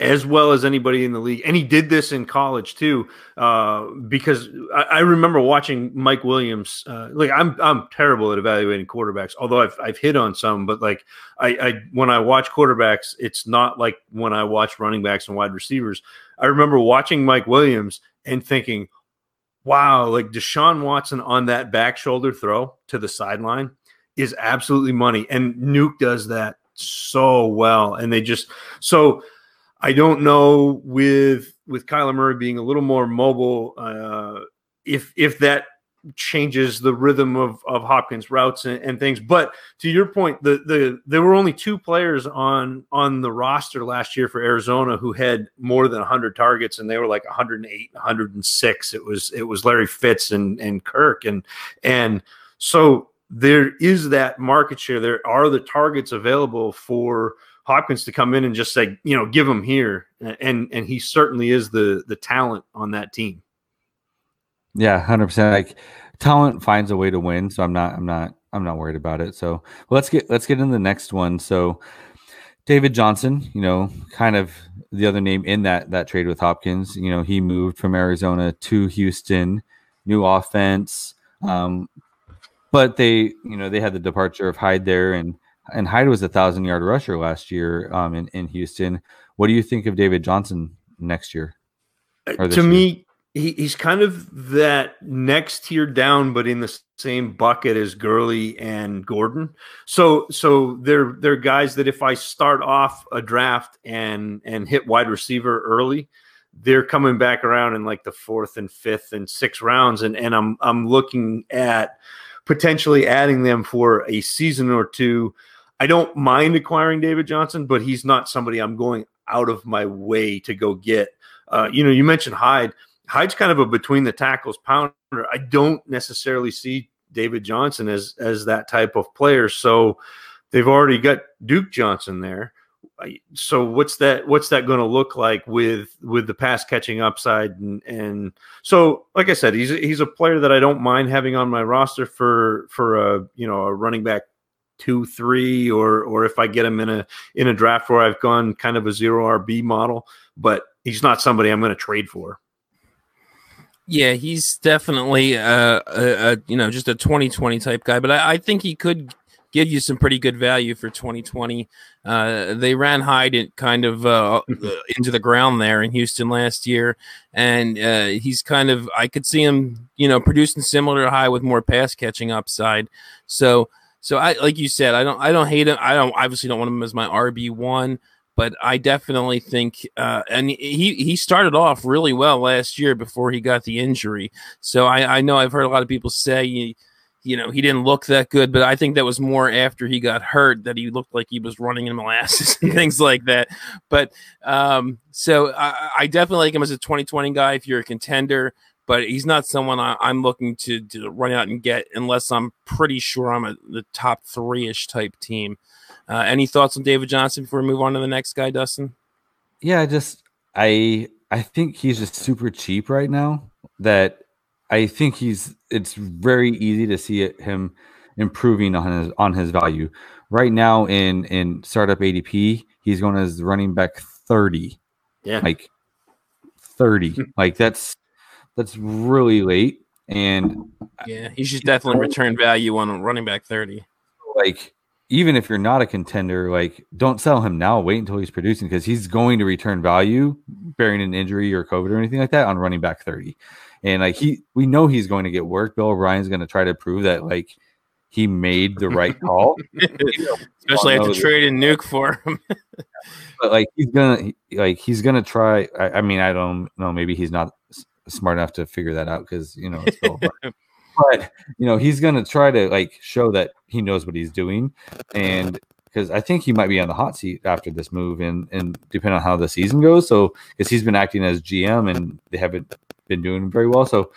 as well as anybody in the league. And he did this in college too, uh, because I, I, remember watching Mike Williams. Uh, like I'm I'm terrible at evaluating quarterbacks, although I've I've hit on some. But like I, I when I watch quarterbacks, it's not like when I watch running backs and wide receivers. I remember watching Mike Williams and thinking, "Wow, like Deshaun Watson on that back shoulder throw to the sideline." Is absolutely money, and Nuk does that so well, and they just so I don't know with with Kyler Murray being a little more mobile, uh, if if that changes the rhythm of, of Hopkins routes and, and, things. But to your point, the the there were only two players on on the roster last year for Arizona who had more than 100 targets, and they were like 108, 106. It was it was Larry Fitz and and Kirk, and and so there is that market share. There are the targets available for Hopkins to come in and just say, you know, give him here, and and he certainly is the the talent on that team. Yeah, hundred percent. Like talent finds a way to win, so I'm not I'm not I'm not worried about it. So well, let's get let's get into the next one. So David Johnson, you know, kind of the other name in that that trade with Hopkins. You know, he moved from Arizona to Houston, new offense. Um, but they, you know, they had the departure of Hyde there, and and Hyde was a thousand yard rusher last year um, in in Houston. What do you think of David Johnson next year? To year? me, he, he's kind of that next tier down, but in the same bucket as Gurley and Gordon. So so they're they're guys that if I start off a draft and and hit wide receiver early, they're coming back around in like the fourth and fifth and sixth rounds, and and I'm I'm looking at potentially adding them for a season or two I don't mind acquiring David Johnson, but he's not somebody I'm going out of my way to go get. Uh, you know, you mentioned Hyde. Hyde's kind of a between the tackles pounder. I don't necessarily see David Johnson as as that type of player. So they've already got Duke Johnson there. So what's that? What's that going to look like with with the pass catching upside? And and so, like I said, he's he's a player that I don't mind having on my roster for for a you know a running back two, three, or or if I get him in a in a draft where I've gone kind of a zero RB model, but he's not somebody I'm going to trade for. Yeah, he's definitely uh, a, a, you know just a 2020 type guy, but I, I, think he could give you some pretty good value for 2020. Uh, they ran Hyde kind of uh, into the ground there in Houston last year, and uh, he's kind of I could see him you know producing similar to Hyde with more pass catching upside. So so I like you said, I don't I don't hate him. I don't obviously don't want him as my RB one, but I definitely think uh, and he he started off really well last year before he got the injury. So I, I know I've heard a lot of people say you, you know he didn't look that good, but I think that was more after he got hurt that he looked like he was running in molasses and things like that. But um, so I, I definitely like him as a 2020 guy if you're a contender but he's not someone I, am looking to, to run out and get unless I'm pretty sure I'm a, the top three ish type team. Uh, any thoughts on David Johnson before we move on to the next guy, Dustin? Yeah, I just I I think he's just super cheap right now. That I think he's it's very easy to see it, him improving on his on his value. Right now in in startup ADP, he's going as running back 30. Yeah. Like 30. like that's that's really late. And yeah, he should definitely return value on running back 30. Like, even if you're not a contender, like, don't sell him now. Wait until he's producing because he's going to return value, bearing an injury or COVID or anything like that, on running back 30. And like, he, we know he's going to get work. Bill O'Brien's going to try to prove that, like, he made the right call. Especially after trading Nuk for him. but like he's gonna like he's gonna try. I, I, mean, I don't know. Maybe he's not smart enough to figure that out because you know it's but you know he's gonna try to like show that he knows what he's doing and because I think he might be on the hot seat after this move and and depending on how the season goes so because he's been acting as GM and they haven't been doing very well so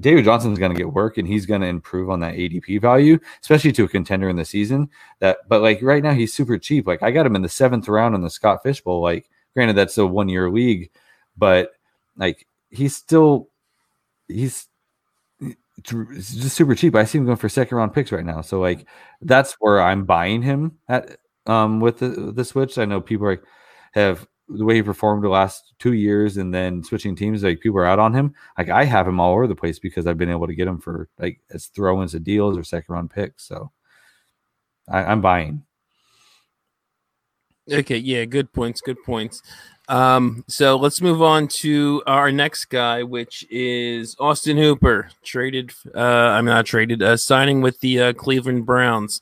David Johnson's going to get work and he's going to improve on that ADP value, especially to a contender in the season. That, but like right now, he's super cheap. Like I got him in the seventh round in the Scott Fish Bowl. Like, granted, that's a one year league, but like he's still he's just super cheap. I see him going for second round picks right now. So like that's where I'm buying him at um with the the switch. I know people are, have the way he performed the last two years and then switching teams, like people are out on him. Like I have him all over the place because I've been able to get him for like as throw ins of deals or second round picks. So I, I'm buying. Okay, yeah, good points, good points. Um, so let's move on to our next guy, which is Austin Hooper, traded. Uh, I'm not traded, uh, signing with the uh, Cleveland Browns.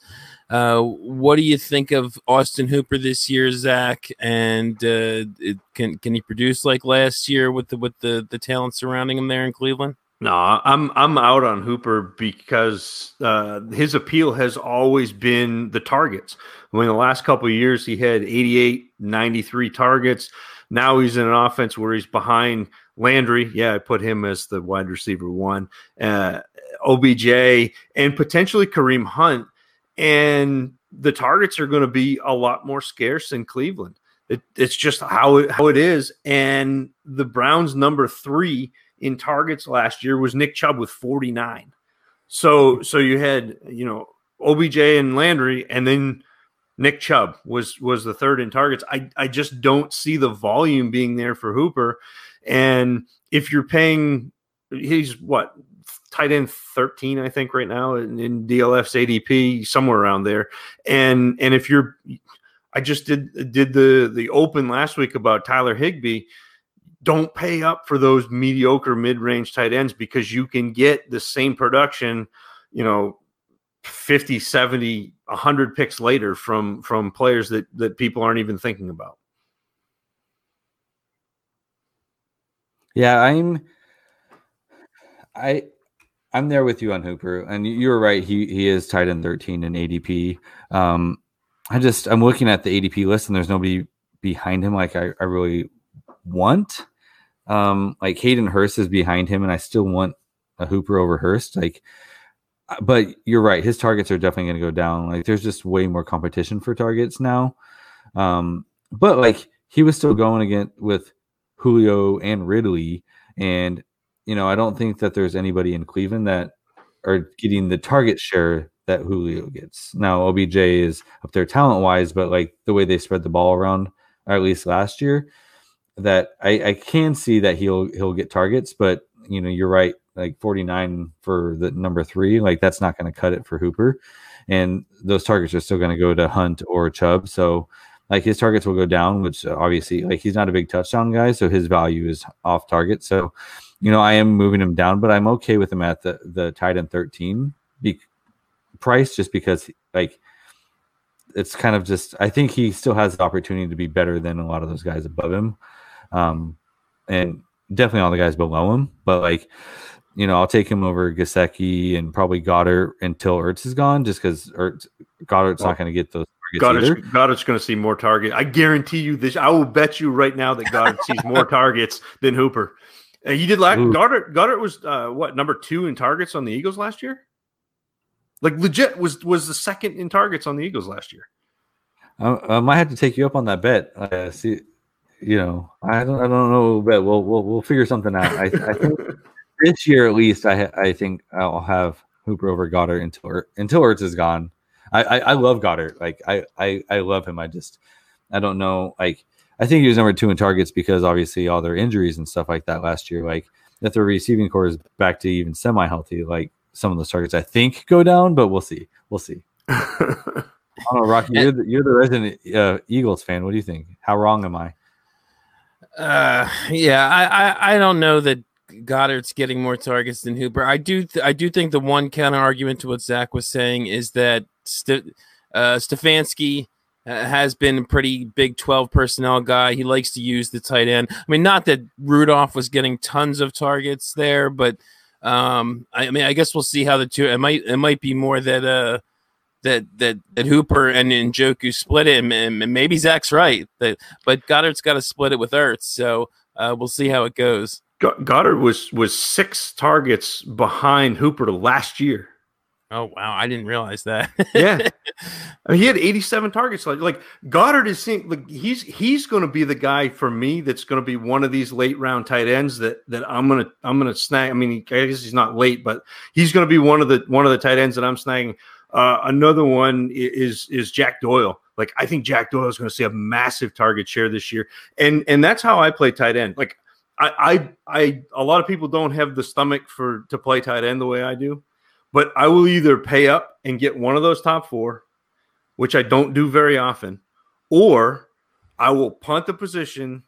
Uh, what do you think of Austin Hooper this year, Zach? And uh, it, can can he produce like last year with the with the the talent surrounding him there in Cleveland? No, I'm I'm out on Hooper because uh, his appeal has always been the targets. I mean, the last couple of years he had 88, 93 targets. Now he's in an offense where he's behind Landry. Yeah, I put him as the wide receiver one. Uh, OBJ and potentially Kareem Hunt, and the targets are going to be a lot more scarce in Cleveland. It, it's just how it, how it is. And the Browns' number three in targets last year was Nick Chubb with 49. So so you had, you know, OBJ and Landry and then Nick Chubb was was the third in targets. I I just don't see the volume being there for Hooper. And if you're paying he's what tight end 13 I think right now in, in DLF's ADP somewhere around there. And and if you're I just did did the the open last week about Tyler Higbee don't pay up for those mediocre mid-range tight ends because you can get the same production, you know, 50, 70, 100 picks later from from players that that people aren't even thinking about. Yeah, I'm I I'm there with you on Hooper, and you were right. He he is tied in 13 in ADP. Um, I just I'm looking at the ADP list, and there's nobody behind him like I, I really want. Um, like Hayden Hurst is behind him, and I still want a Hooper over Hurst. Like, but you're right, his targets are definitely going to go down. Like, there's just way more competition for targets now. Um, but like he was still going again with Julio and Ridley, and you know I don't think that there's anybody in Cleveland that are getting the target share that Julio gets. Now OBJ is up there talent wise, but like the way they spread the ball around, or at least last year, that I, I can see that he'll he'll get targets, but you know you're right. Like 49 for the number three, like that's not going to cut it for Hooper, and those targets are still going to go to Hunt or Chubb. So like his targets will go down, which obviously like he's not a big touchdown guy, so his value is off target. So you know I am moving him down, but I'm okay with him at the the tight end 13 be- price just because like it's kind of just I think he still has the opportunity to be better than a lot of those guys above him um, and definitely all the guys below him. But like, you know, I'll take him over Gesicki and probably Goedert until Ertz is gone, just because Ertz Goedert's well, not going to get those targets Goedert's, Goedert's going to see more targets. I guarantee you this. I will bet you right now that Goedert sees more targets than Hooper. Uh, he did last. Goddard. Goedert was uh, what number two in targets on the Eagles last year. Like legit was was the second in targets on the Eagles last year. I, I might have to take you up on that bet. Uh, see, you know, I don't, I don't know, but we'll, we'll, we'll figure something out. I, I think this year at least, I, I think I'll have Hooper over Goedert until, until Ertz is gone. I, I, I love Goedert. Like I, I, I love him. I just, I don't know. Like, I think he was number two in targets because obviously all their injuries and stuff like that last year. Like, if the receiving corps is back to even semi healthy, like some of those targets I think go down, but we'll see. We'll see. I don't know, Rocky. You're the, you're the resident uh, Eagles fan. What do you think? How wrong am I? Uh, yeah, I, I, I don't know that Goedert's getting more targets than Hooper. I do, th- I do think the one counter argument to what Zach was saying is that St- uh, Stefanski uh, has been a pretty big 12 personnel guy. He likes to use the tight end. I mean, not that Rudolph was getting tons of targets there, but um, I, I mean, I guess we'll see how the two. It might, it might be more that uh that that that Hooper and Njoku split it, and, and maybe Zach's right. That but Goedert's got to split it with Ertz, so uh, we'll see how it goes. Goedert was was six targets behind Hooper last year. Oh wow, I didn't realize that. yeah, I mean, he had 87 targets. Like like Goedert is seeing like he's he's going to be the guy for me that's going to be one of these late round tight ends that that I'm gonna I'm gonna snag. I mean, I guess he's not late, but he's going to be one of the one of the tight ends that I'm snagging uh, another one is is Jack Doyle. Like I think Jack Doyle is going to see a massive target share this year, and and that's how I play tight end. Like I I I a lot of people don't have the stomach for to play tight end the way I do, but I will either pay up and get one of those top four, which I don't do very often, or I will punt the position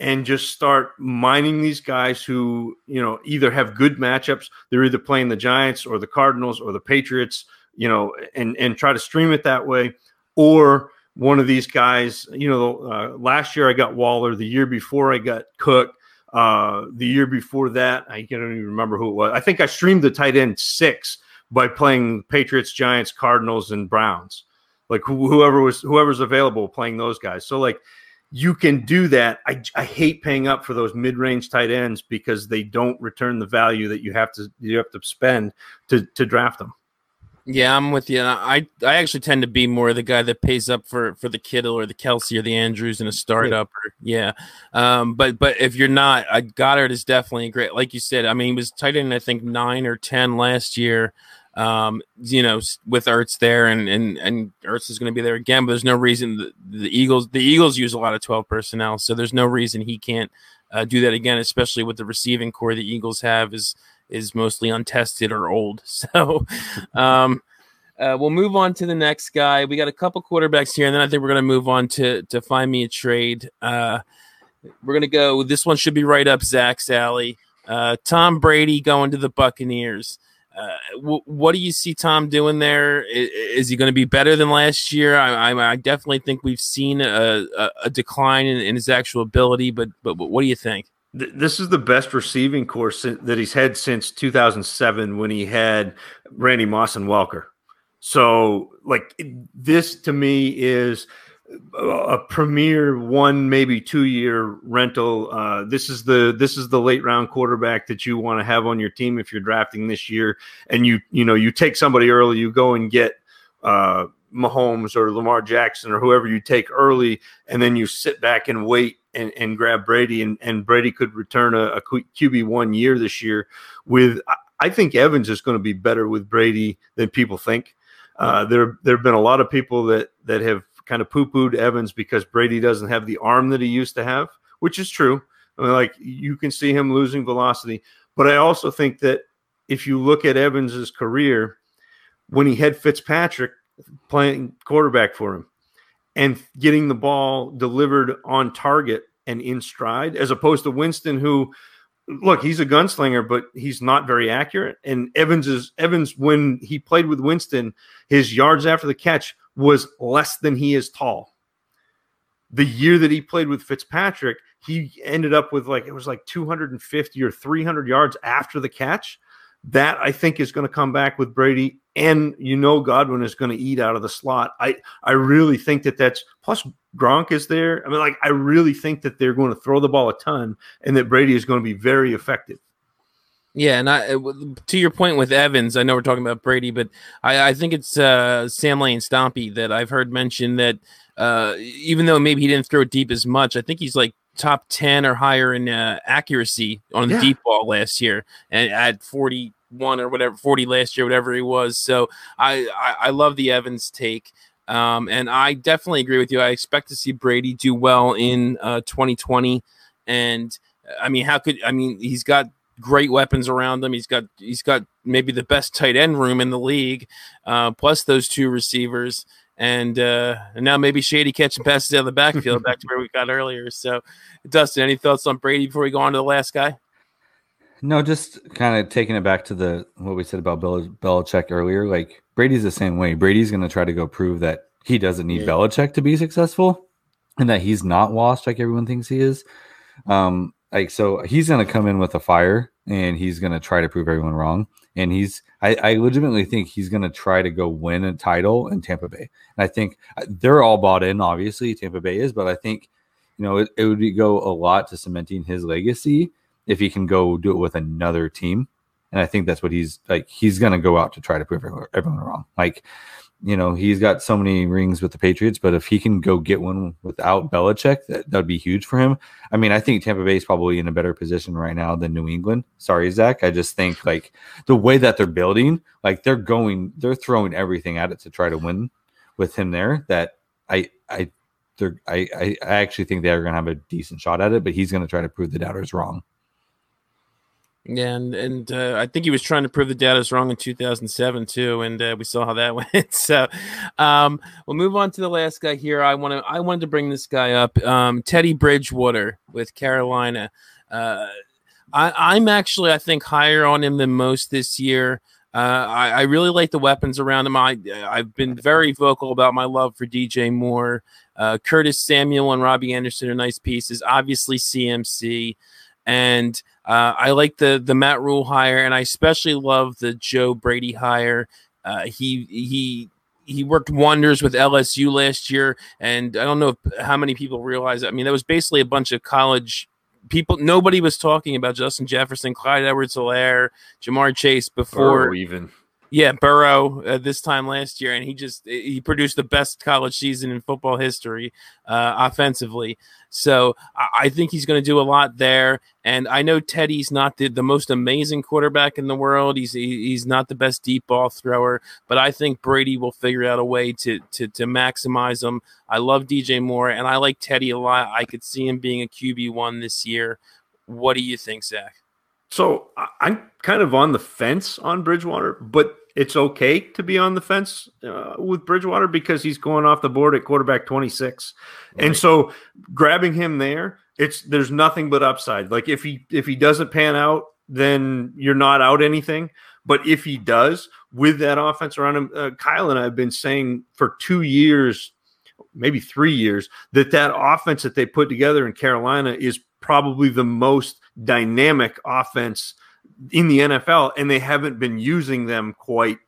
and just start mining these guys who you know either have good matchups they're either playing the giants or the cardinals or the patriots you know and and try to stream it that way or one of these guys you know uh, last year i got waller the year before i got cook uh, the year before that i don't even remember who it was i think i streamed the tight end six by playing patriots giants cardinals and browns like whoever was whoever's available playing those guys so like you can do that. I, I hate paying up for those mid-range tight ends because they don't return the value that you have to you have to spend to to draft them. Yeah, I'm with you. I I actually tend to be more the guy that pays up for for the Kittle or the Kelsey or the Andrews in a startup. Yeah. Or, yeah. Um, but but if you're not, uh, Goedert is definitely great. Like you said, I mean, he was tight end I think nine or ten last year um, you know, with Ertz there, and and and Ertz is going to be there again. But there's no reason the, the, Eagles the Eagles use a lot of 12 personnel, so there's no reason he can't uh, do that again. Especially with the receiving corps the Eagles have is is mostly untested or old. So, um, uh, we'll move on to the next guy. We got a couple quarterbacks here, and then I think we're going to move on to to find me a trade. Uh, we're going to go. This one should be right up Zach's alley. Uh, Tom Brady going to the Buccaneers. Uh, w- what do you see Tom doing there? Is, is he going to be better than last year? I, I, I definitely think we've seen a, a, a decline in, in, his actual ability, but, but, but what do you think? This is the best receiving course that he's had since 2007 when he had Randy Moss and Welker. So, like, this to me is – a premier one maybe two year rental uh, this is the this is the late round quarterback that you want to have on your team if you're drafting this year and you you know you take somebody early you go and get uh, Mahomes or Lamar Jackson or whoever you take early and then you sit back and wait and, and grab Brady and, and Brady could return a, a QB one year this year with I think Evans is going to be better with Brady than people think uh, there there have been a lot of people that that have kind of poo pooed Evans because Brady doesn't have the arm that he used to have, which is true. I mean, like you can see him losing velocity. But I also think that if you look at Evans's career, when he had Fitzpatrick playing quarterback for him and getting the ball delivered on target and in stride, as opposed to Winston, who look, he's a gunslinger, but he's not very accurate. And Evans is Evans when he played with Winston, his yards after the catch was less than he is tall. The year that he played with Fitzpatrick, he ended up with like it was like 250 or 300 yards after the catch. That I think is going to come back with Brady, and you know Godwin is going to eat out of the slot. I I really think that that's plus Gronk is there. I mean, like I really think that they're going to throw the ball a ton, and that Brady is going to be very effective. Yeah, and I, to your point with Evans, I know we're talking about Brady, but I, I think it's uh, Sam Lane Stompy that I've heard mention that uh, even though maybe he didn't throw deep as much, I think he's like top 10 or higher in uh, accuracy on the yeah. deep ball last year and at 41 or whatever, 40 last year, whatever he was. So I, I, I love the Evans take. Um, and I definitely agree with you. I expect to see Brady do well in uh, 2020. And I mean, how could I mean? He's got great weapons around him. He's got he's got maybe the best tight end room in the league, uh, plus those two receivers, and uh, and now maybe Shady catching passes down the backfield, back to where we got earlier. So, Dustin, any thoughts on Brady before we go on to the last guy? No, just kind of taking it back to the what we said about Bel- Belichick earlier. Like Brady's the same way. Brady's going to try to go prove that he doesn't need yeah. Belichick to be successful, and that he's not washed like everyone thinks he is. Um, like so he's gonna come in with a fire and he's gonna try to prove everyone wrong. And he's I, I legitimately think he's gonna try to go win a title in Tampa Bay. And I think uh, they're all bought in, obviously, Tampa Bay is, but I think you know it, it would go a lot to cementing his legacy if he can go do it with another team. And I think that's what he's like. He's gonna go out to try to prove everyone wrong. Like you know, he's got so many rings with the Patriots, but if he can go get one without Belichick, that would be huge for him. I mean, I think Tampa Bay is probably in a better position right now than New England. Sorry, Zach. I just think like the way that they're building, like they're going, they're throwing everything at it to try to win with him there. That I I I I I actually think they're gonna have a decent shot at it, but he's gonna try to prove the doubters wrong. Yeah, and and uh, I think he was trying to prove the data is wrong in 2007 too, and uh, we saw how that went. so, um, we'll move on to the last guy here. I want to I wanted to bring this guy up, um, Teddy Bridgewater with Carolina. Uh, I, I'm actually I think higher on him than most this year. Uh, I, I, really like the weapons around him. I, I've been very vocal about my love for DJ Moore. Uh, Curtis Samuel and Robby Anderson are nice pieces. Obviously, CMC. And uh, I like the the Matt Rhule hire, and I especially love the Joe Brady hire. Uh, he he he worked wonders with LSU last year, and I don't know if, how many people realize. That. I mean, that was basically a bunch of college people. Nobody was talking about Justin Jefferson, Clyde Edwards-Helaire, Ja'Marr Chase before Burrow even. Yeah, Burrow uh, this time last year, and he just he produced the best college season in football history uh, offensively. So I, think he's going to do a lot there. And I know Teddy's not the, the most amazing quarterback in the world. He's he's not the best deep ball thrower, but I think Brady will figure out a way to to to maximize him. I love DJ Moore, and I like Teddy a lot. I could see him being a QB one this year. What do you think, Zach? So I'm kind of on the fence on Bridgewater, but it's okay to be on the fence uh, with Bridgewater because he's going off the board at quarterback 26. Right. And so grabbing him there, it's there's nothing but upside. Like if he if he doesn't pan out, then you're not out anything. But if he does, with that offense around him, uh, Kyle and I have been saying for two years, maybe three years, that that offense that they put together in Carolina is probably the most dynamic offense in the NFL, and they haven't been using them quite,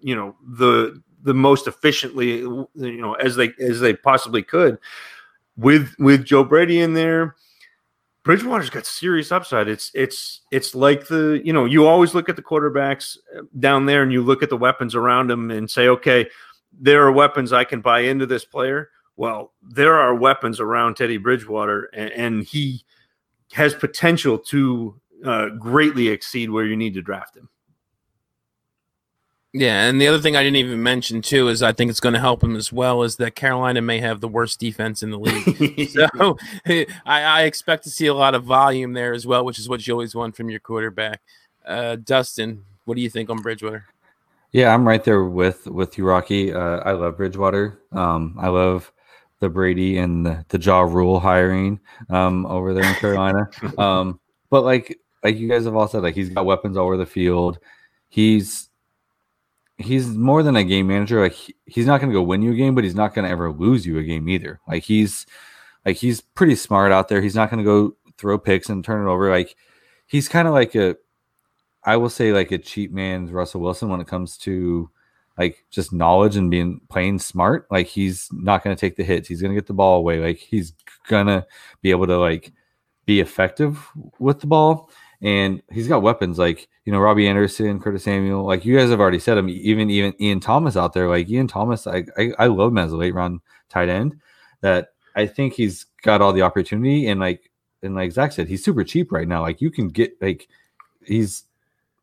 you know, the the most efficiently, you know, as they as they possibly could. With with Joe Brady in there, Bridgewater's got serious upside. It's it's it's like the you know you always look at the quarterbacks uh, down there and you look at the weapons around them and say, okay, there are weapons I can buy into this player. Well, there are weapons around Teddy Bridgewater, and, and he has potential to uh, greatly exceed where you need to draft him. Yeah, and the other thing I didn't even mention too is I think it's going to help him as well is that Carolina may have the worst defense in the league. so I, I, expect to see a lot of volume there as well, which is what you always want from your quarterback. Uh, Dustin, what do you think on Bridgewater? Yeah, I'm right there with with you, Rocky. Uh, I love Bridgewater. Um, I love the Brady and the, the Ja Rhule hiring um, over there in Carolina. um, but like like you guys have all said, like he's got weapons all over the field. He's he's more than a game manager. Like he, he's not going to go win you a game, but he's not going to ever lose you a game either. Like he's like he's pretty smart out there. He's not going to go throw picks and turn it over. Like he's kind of like a I will say like a cheap man's Russell Wilson when it comes to like just knowledge and being playing smart. Like he's not going to take the hits. He's going to get the ball away. Like he's going to be able to like be effective with the ball and he's got weapons like you know Robby Anderson, Curtis Samuel. Like you guys have already said him. Even even Ian Thomas out there. Like Ian Thomas, I I, I love him as a late round tight end. That I think he's got all the opportunity and like and like Zach said, he's super cheap right now. Like you can get like he's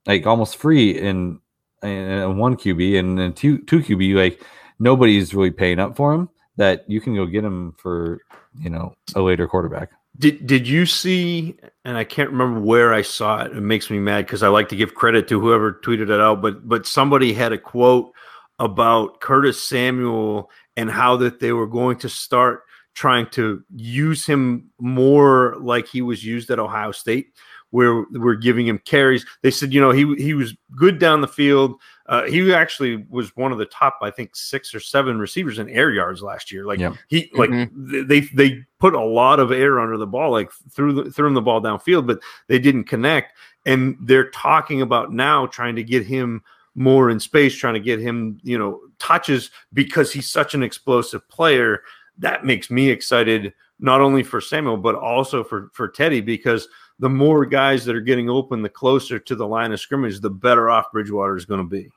like almost free in in one QB and then two two QB. Like nobody's really paying up for him. That you can go get him for you know a later quarterback. Did did you see? And I can't remember where I saw it. It makes me mad because I like to give credit to whoever tweeted it out. But but somebody had a quote about Curtis Samuel and how that they were going to start trying to use him more like he was used at Ohio State, where we're giving him carries. They said, you know, he he was good down the field. Uh, he actually was one of the top, I think, six or seven receivers in air yards last year. Like he, like mm-hmm. they they put a lot of air under the ball, like threw the, threw him the ball downfield, but they didn't connect. And they're talking about now trying to get him more in space, trying to get him, you know, touches because he's such an explosive player. That makes me excited, not only for Samuel but also for for Teddy because the more guys that are getting open, the closer to the line of scrimmage, the better off Bridgewater is going to be.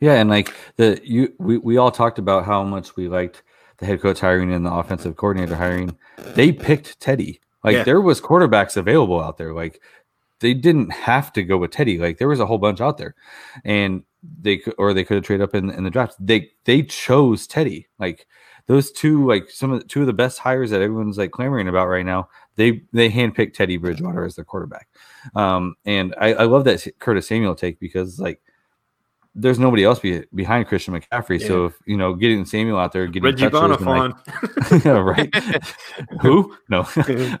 Yeah, and like the you we, we all talked about how much we liked the head coach hiring and the offensive coordinator hiring. They picked Teddy. Like yeah. there was quarterbacks available out there. Like they didn't have to go with Teddy. Like there was a whole bunch out there, and they could or they could have traded up in, in the draft. They they chose Teddy. Like those two like some of the, two of the best hires that everyone's like clamoring about right now. They they handpicked Teddy Bridgewater as their quarterback, um, and I, I love that Curtis Samuel take because like there's nobody else be, behind Christian McCaffrey. Yeah. So if you know getting Samuel out there, getting Reggie Bonnafon, like, right? Who? No,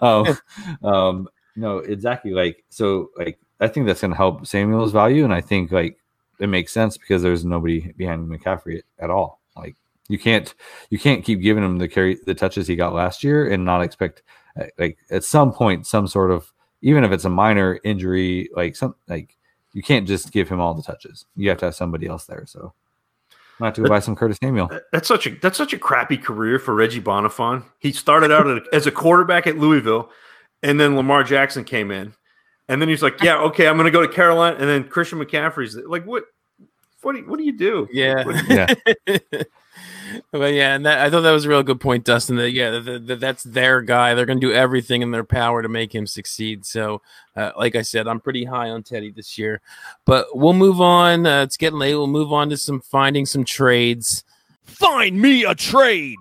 um, um, no, exactly. Like so, like I think that's going to help Samuel's value, and I think like it makes sense because there's nobody behind McCaffrey at all. Like you can't you can't keep giving him the carry the touches he got last year and not expect uh, like at some point some sort of even if it's a minor injury like some like you can't just give him all the touches. You have to have somebody else there. So I have to go buy some Curtis Samuel. That's such a that's such a crappy career for Reggie Bonnafon. He started out as a quarterback at Louisville, and then Lamar Jackson came in, and then he's like, "Yeah, okay, I'm going to go to Carolina." And then Christian McCaffrey's like, "What? What do you, what do you do?" Yeah, yeah. but yeah, and that, I thought that was a real good point, Dustin. That yeah, that, that's their guy. They're going to do everything in their power to make him succeed. So, uh, like I said, I'm pretty high on Teddy this year. But we'll move on. Uh, it's getting late. We'll move on to some finding some trades. Find me a trade.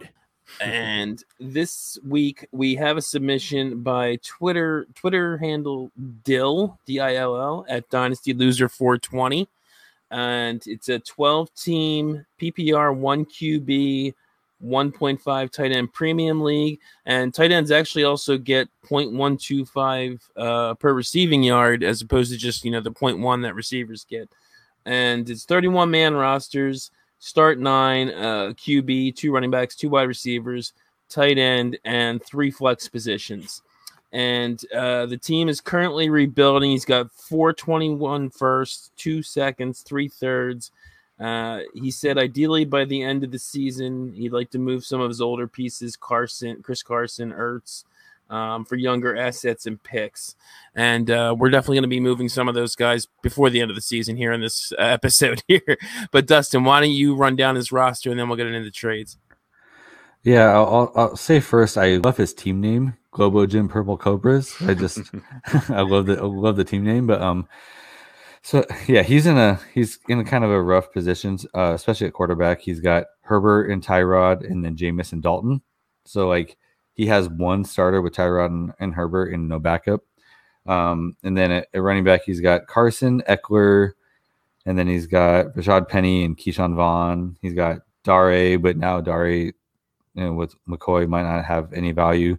And this week we have a submission by Twitter Twitter handle Dill D I L L at Dynasty Loser 420 and it's a 12 team PPR 1 QB 1.5 tight end premium league. And tight ends actually also get 0.125 uh, per receiving yard as opposed to just you know the 0.1 that receivers get. And it's 31 man rosters start nine uh, qb two running backs two wide receivers tight end and three flex positions and uh, the team is currently rebuilding. He's got 421 firsts, two seconds, three thirds. Uh, he said ideally by the end of the season, he'd like to move some of his older pieces, Carson, Chris Carson, Ertz, um, for younger assets and picks. And uh, we're definitely going to be moving some of those guys before the end of the season here in this uh, episode here. but Dustin, why don't you run down his roster and then we'll get into the trades? Yeah, I'll, I'll say first, I love his team name. Globo Gym Purple Cobras. I just I love the I love the team name, but um, so yeah, he's in a he's in a kind of a rough position, uh, especially at quarterback. He's got Herbert and Tyrod, and then Jameis and Dalton. So like he has one starter with Tyrod and, and Herbert and no backup. Um, and then at, at, running back, he's got Carson Ekeler, and then he's got Rashaad Penny and Ke'Shawn Vaughn. He's got Dare, but now Dare, you know, with McCoy might not have any value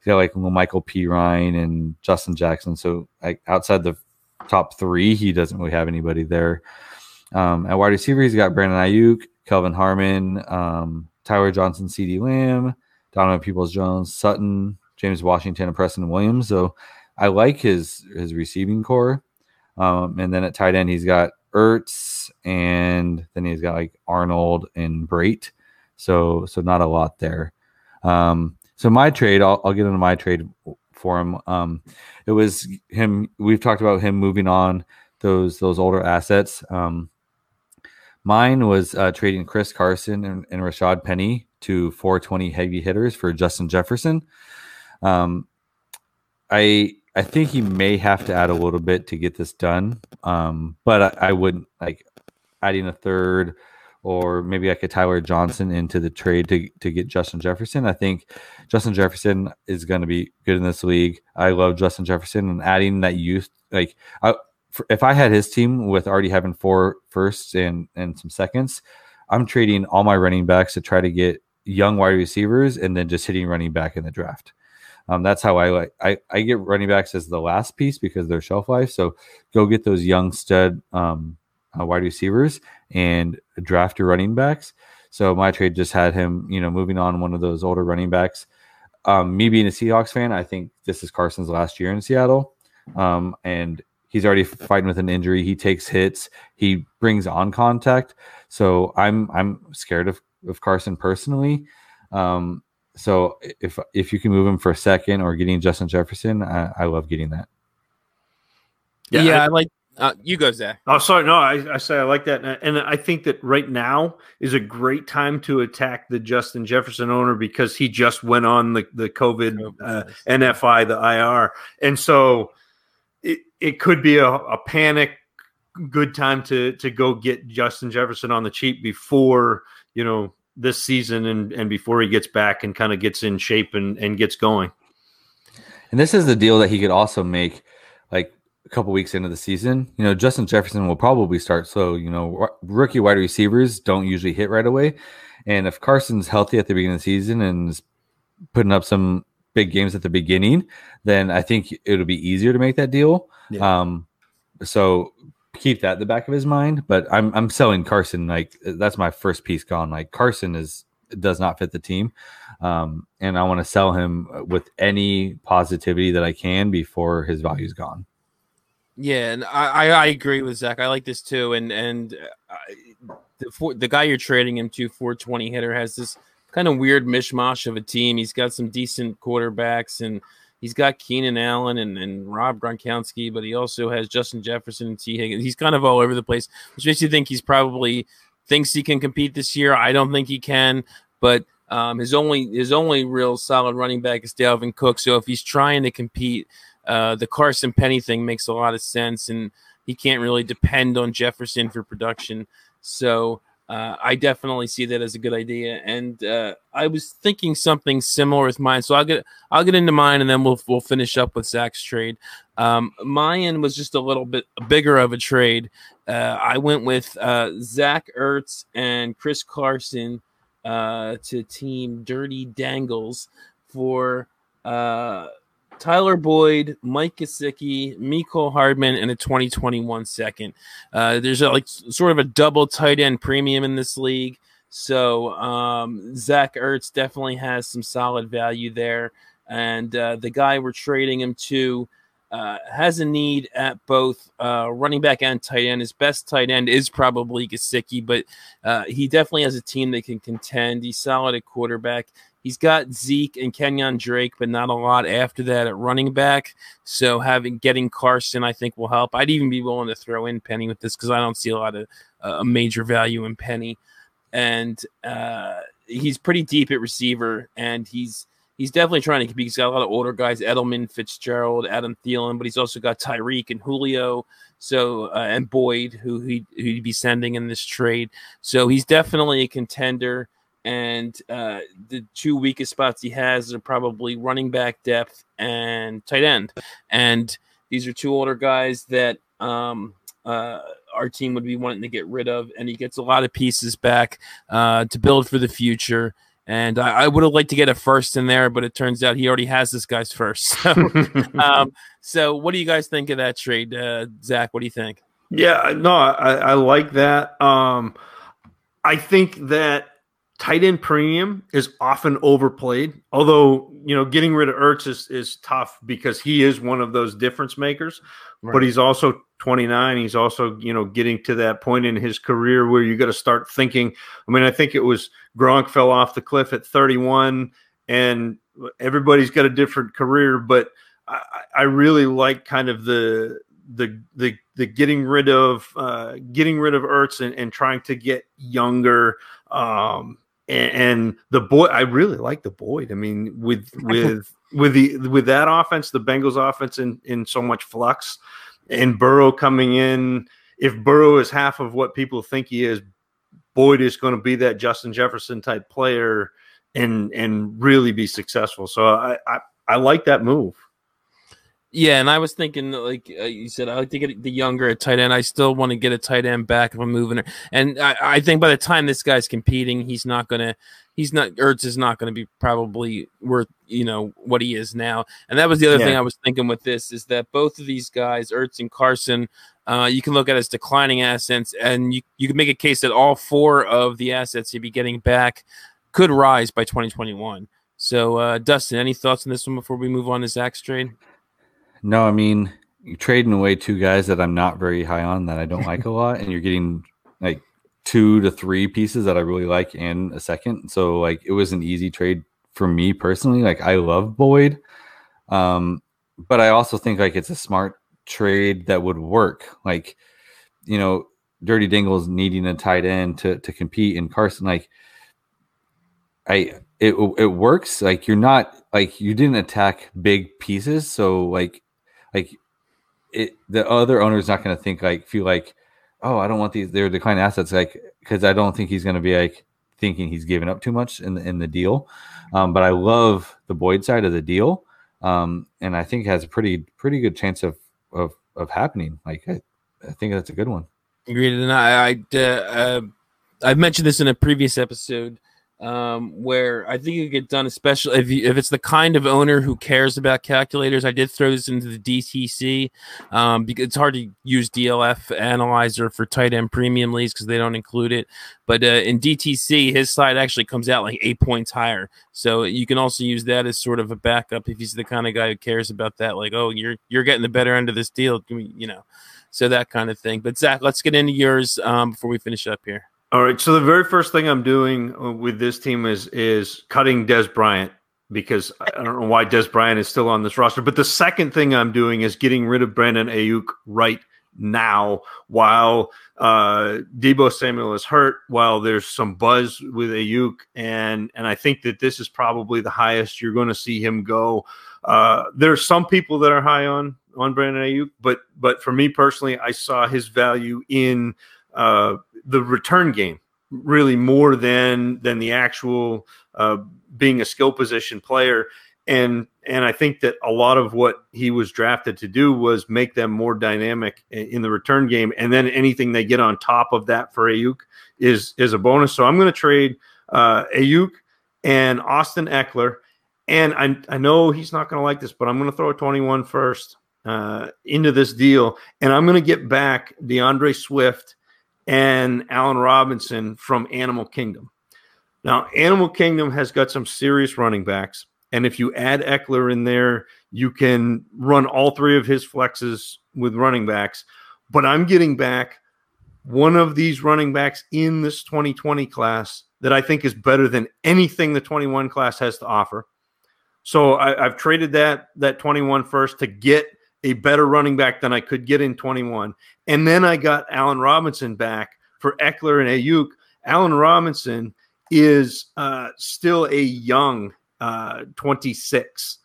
he's got like Michael P. Ryan and Justin Jackson. So like outside the top three, he doesn't really have anybody there. Um, at wide receiver, he's got Brandon Aiyuk, Kelvin Harmon, um, Tyler Johnson, CeeDee Lamb, Donovan Peoples Jones, Sutton, James Washington, and Preston Williams. So I like his his receiving corps. Um, and then at tight end, he's got Ertz, and then he's got like Arnold and Brate. So so not a lot there. Um, so my trade, I'll, I'll get into my trade for him. Um, it was him. We've talked about him moving on those those older assets. Um, mine was uh, trading Chris Carson and, and Rashaad Penny to 420 heavy hitters for Justin Jefferson. Um, I I think he may have to add a little bit to get this done. Um, but I, I wouldn't like adding a third or maybe like a Tyler Johnson into the trade to, to get Justin Jefferson. I think Justin Jefferson is going to be good in this league. I love Justin Jefferson and adding that youth. Like, I, for, if I had his team with already having four firsts and, and some seconds, I'm trading all my running backs to try to get young wide receivers and then just hitting running back in the draft. Um, that's how I like. I, I get running backs as the last piece because they're shelf life. So go get those young stud um, uh, wide receivers and draft your running backs. So my trade just had him, you know, moving on one of those older running backs. Um, me being a Seahawks fan, I think this is Carson's last year in Seattle, um, and he's already fighting with an injury. He takes hits. He brings on contact. So I'm I'm scared of of Carson personally. Um, so if if you can move him for a second or getting Justin Jefferson, I, I love getting that. Yeah, yeah I, I like uh, you go, Zach. Oh, sorry. No, I, I say I like that. And I think that right now is a great time to attack the Justin Jefferson owner because he just went on the, the COVID uh, NFI, the IR. And so it, it could be a, a panic good time to to go get Justin Jefferson on the cheap before, you know, this season and and before he gets back and kind of gets in shape and and gets going. And this is the deal that he could also make, like a couple weeks into the season. You know, Justin Jefferson will probably start So, You know, rookie wide receivers don't usually hit right away, and if Carson's healthy at the beginning of the season and is putting up some big games at the beginning, then I think it'll be easier to make that deal. Yeah. Um, so keep that in the back of his mind. But I'm I'm selling Carson like that's my first piece gone. Like Carson is does not fit the team, um, and I want to sell him with any positivity that I can before his value's gone. Yeah, and I, I agree with Zach. I like this too, and and uh, the the guy you're trading him to, 420 hitter, has this kind of weird mishmash of a team. He's got some decent quarterbacks and he's got Keenan Allen and, and Rob Gronkowski, but he also has Justin Jefferson and Tee Higgins. He's kind of all over the place, which makes you think he's probably thinks he can compete this year. I don't think he can, but um, his only his only real solid running back is Dalvin Cook. So if he's trying to compete, uh, the Carson Penny thing makes a lot of sense, and he can't really depend on Jefferson for production. So uh, I definitely see that as a good idea, and uh, I was thinking something similar with mine. So I'll get I'll get into mine, and then we'll we'll finish up with Zach's trade. Um, mine was just a little bit bigger of a trade. Uh, I went with uh, Zach Ertz and Chris Carson uh, to team Dirty Dangles for uh, Tyler Boyd, Mike Gesicki, Mecole Hardman, and a 2021 second. Uh, there's a, like sort of a double tight end premium in this league. So um, Zach Ertz definitely has some solid value there. And uh, the guy we're trading him to uh, has a need at both uh, running back and tight end. His best tight end is probably Gesicki, but uh, he definitely has a team that can contend. He's solid at quarterback. He's got Zeke and Kenyon Drake, but not a lot after that at running back. So having getting Carson, I think, will help. I'd even be willing to throw in Penny with this because I don't see a lot of uh, major value in Penny, and uh, he's pretty deep at receiver, and he's he's definitely trying to compete. He's got a lot of older guys: Edelman, Fitzgerald, Adam Thielen, but he's also got Tyreek and Julio. So uh, and Boyd, who he who'd be sending in this trade. So he's definitely a contender and uh, the two weakest spots he has are probably running back depth and tight end. And these are two older guys that um, uh, our team would be wanting to get rid of, and he gets a lot of pieces back uh, to build for the future. And I, I would have liked to get a first in there, but it turns out he already has this guy's first. So, um, so what do you guys think of that trade, uh, Zach? What do you think? Yeah, no, I, I like that. Um, I think that tight end premium is often overplayed. Although, you know, getting rid of Ertz is, is tough because he is one of those difference makers, right. but he's also 29. He's also, you know, getting to that point in his career where you got to start thinking. I mean, I think it was Gronk fell off the cliff at 31 and everybody's got a different career, but I, I really like kind of the, the the the getting rid of uh, getting rid of Ertz and, and trying to get younger um, and, and the boy I really like the Boyd. I mean, with with with the with that offense, the Bengals offense in in so much flux, and Burrow coming in. If Burrow is half of what people think he is, Boyd is going to be that Justin Jefferson type player and and really be successful. So I I, I like that move. Yeah, and I was thinking, like uh, you said, I like to get the younger at tight end. I still want to get a tight end back if I'm moving her. And I, I think by the time this guy's competing, he's not gonna, he's not Ertz is not going to be probably worth you know what he is now. And that was the other yeah. thing I was thinking with this is that both of these guys, Ertz and Carson, uh, you can look at as declining assets, and you you can make a case that all four of the assets you'd be getting back could rise by 2021. So, uh, Dustin, any thoughts on this one before we move on to Zach's trade? No, I mean you're trading away two guys that I'm not very high on that I don't like a lot, and you're getting like two to three pieces that I really like in a second. So like it was an easy trade for me personally. Like I love Boyd, um, but I also think like it's a smart trade that would work. Like you know, Dirty Dingles needing a tight end to to compete, and Carson like I it it works. Like you're not like you didn't attack big pieces, so like like it the other owner is not going to think like feel like oh i don't want these they're declining assets like because i don't think he's going to be like thinking he's giving up too much in the in the deal. Um, but I love the Boyd side of the deal, um, and I think has a pretty pretty good chance of of of happening. Like I, I think that's a good one. Agreed, and I I uh, uh, I've mentioned this in a previous episode um, where I think it get done, especially if you, if it's the kind of owner who cares about calculators. I did throw this into the DTC um, because it's hard to use DLF analyzer for tight end premium leagues because they don't include it. But uh, in DTC, his side actually comes out like eight points higher, so you can also use that as sort of a backup if he's the kind of guy who cares about that. Like, oh, you're you're getting the better end of this deal, you know, so that kind of thing. But Zach, let's get into yours um, before we finish up here. All right. So the very first thing I'm doing uh, with this team is is cutting Dez Bryant because I don't know why Dez Bryant is still on this roster. But the second thing I'm doing is getting rid of Brandon Aiyuk right now while uh, Deebo Samuel is hurt, while there's some buzz with Aiyuk, and and I think that this is probably the highest you're going to see him go. Uh, there are some people that are high on on Brandon Aiyuk, but but for me personally, I saw his value in uh, the return game really more than than the actual uh, being a skill position player. And and I think that a lot of what he was drafted to do was make them more dynamic in the return game, and then anything they get on top of that for Aiyuk is is a bonus. So I'm going to trade uh, Aiyuk and Austin Ekeler, and I I know he's not going to like this, but I'm going to throw a 21 first uh, into this deal, and I'm going to get back D'Andre Swift and Allen Robinson from Animal Kingdom. Now, Animal Kingdom has got some serious running backs. And if you add Ekeler in there, you can run all three of his flexes with running backs. But I'm getting back one of these running backs in this 2020 class that I think is better than anything the 21 class has to offer. So I, have traded that that 21 first to get a better running back than I could get in 21. And then I got Allen Robinson back for Ekeler and Aiyuk. Allen Robinson is uh, still a young uh, 26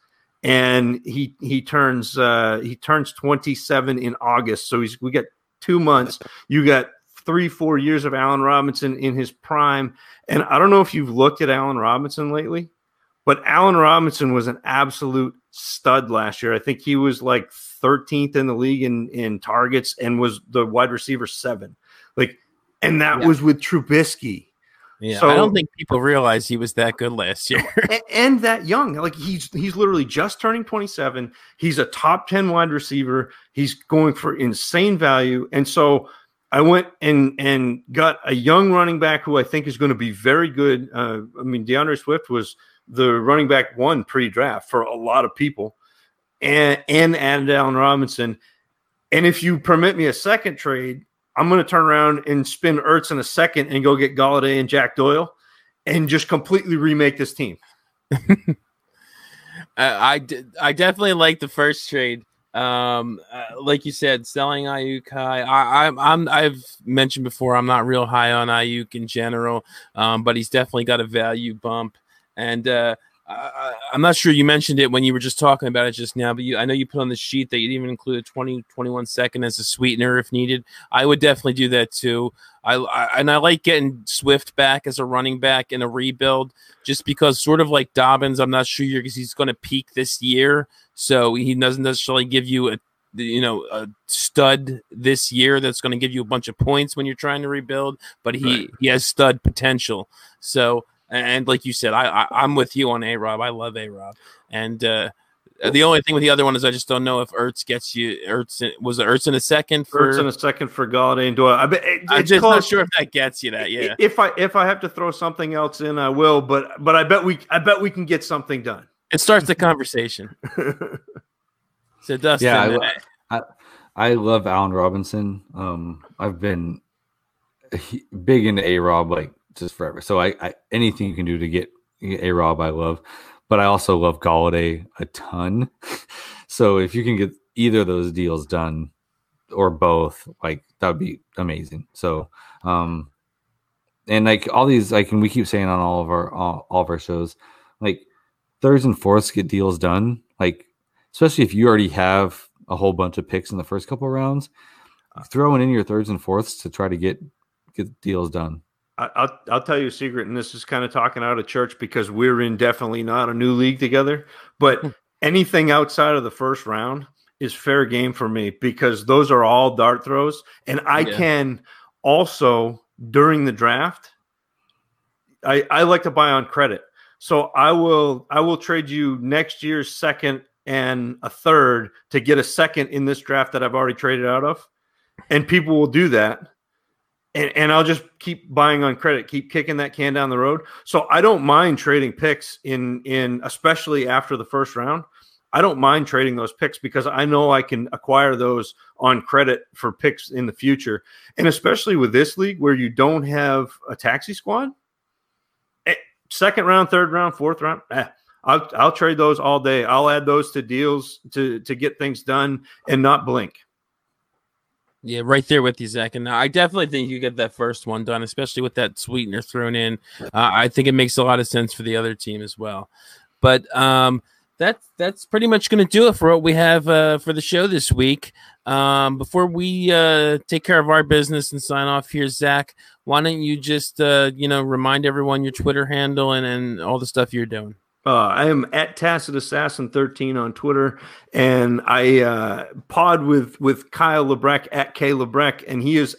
and he he turns uh, he turns 27 in August. So he's we got 2 months. You got 3 4 years of Allen Robinson in his prime. And I don't know if you've looked at Allen Robinson lately, but Allen Robinson was an absolute stud last year. I think he was like 13th in the league in in targets and was the wide receiver seven. Like, and that yeah. was with Trubisky. Yeah, so, I don't think people realize he was that good last year and, and, that young. Like he's he's literally just turning 27. He's a top 10 wide receiver. He's going for insane value. And so I went and and got a young running back who I think is going to be very good. Uh, I mean, D'Andre Swift was the running back one pre-draft for a lot of people, and and added Allen Robinson. And if you permit me a second trade, I'm going to turn around and spin Ertz in a second and go get Golladay and Jack Doyle, and just completely remake this team. I I definitely like the first trade. Um, uh, like you said, selling Aiyuk high. I, I'm, I'm, I've mentioned before, I'm not real high on Aiyuk in general, um, but he's definitely got a value bump. And uh, I, am not sure you mentioned it when you were just talking about it just now, but you, I know you put on the sheet that you'd even include a 20, 21 second as a sweetener if needed. I would definitely do that too. I, I and I like getting Swift back as a running back in a rebuild, just because sort of like Dobbins, I'm not sure because he's going to peak this year, so he doesn't necessarily give you a you know a stud this year that's going to give you a bunch of points when you're trying to rebuild, but he right. he has stud potential. So and like you said, I, I am with you on A Rob. I love A Rob, and uh, the only thing with the other one is I just don't know if Ertz gets you. Ertz was it Ertz in a second for Ertz in a second for Golladay and Doyle. I bet I'm just close. not sure if that gets you that. Yeah. If I if I have to throw something else in, I will. But but I bet we I bet we can get something done. It starts the conversation. so Dustin, yeah, I, I, I love Allen Robinson. Um, I've been big into A Rob like just forever. So I, I anything you can do to get a Rob, I love. But I also love Golladay a ton. so if you can get either of those deals done or both, like that would be amazing. So um and like all these like and we keep saying on all of our all, all of our shows, like thirds and fourths get deals done. Like especially if you already have a whole bunch of picks in the first couple rounds, throwing in your thirds and fourths to try to get get deals done. I'll I'll tell you a secret, and this is kind of talking out of church because we're in definitely not a new league together. But hmm. anything outside of the first round is fair game for me because those are all dart throws, and I yeah. can also during the draft. I, I like to buy on credit. So I will I will trade you next year's second and a third to get a second in this draft that I've already traded out of. And people will do that. And, and I'll just keep buying on credit, keep kicking that can down the road. So I don't mind trading picks in in especially after the first round. I don't mind trading those picks because I know I can acquire those on credit for picks in the future. And especially with this league where you don't have a taxi squad, eh, second round, third round, fourth round, eh, I'll, I'll trade those all day. I'll add those to deals to to get things done and not blink. Yeah, right there with you, Zach. And I definitely think you get that first one done, especially with that sweetener thrown in. Uh, I think it makes a lot of sense for the other team as well. But um, that's that's pretty much going to do it for what we have uh, for the show this week. Um, before we uh, take care of our business and sign off here, Zach, why don't you just uh, you know remind everyone your Twitter handle and, and all the stuff you're doing? Uh, I am at Tacit Assassin 13 on Twitter, and I uh, pod with with Kyle Labreck at K Labreck, and he is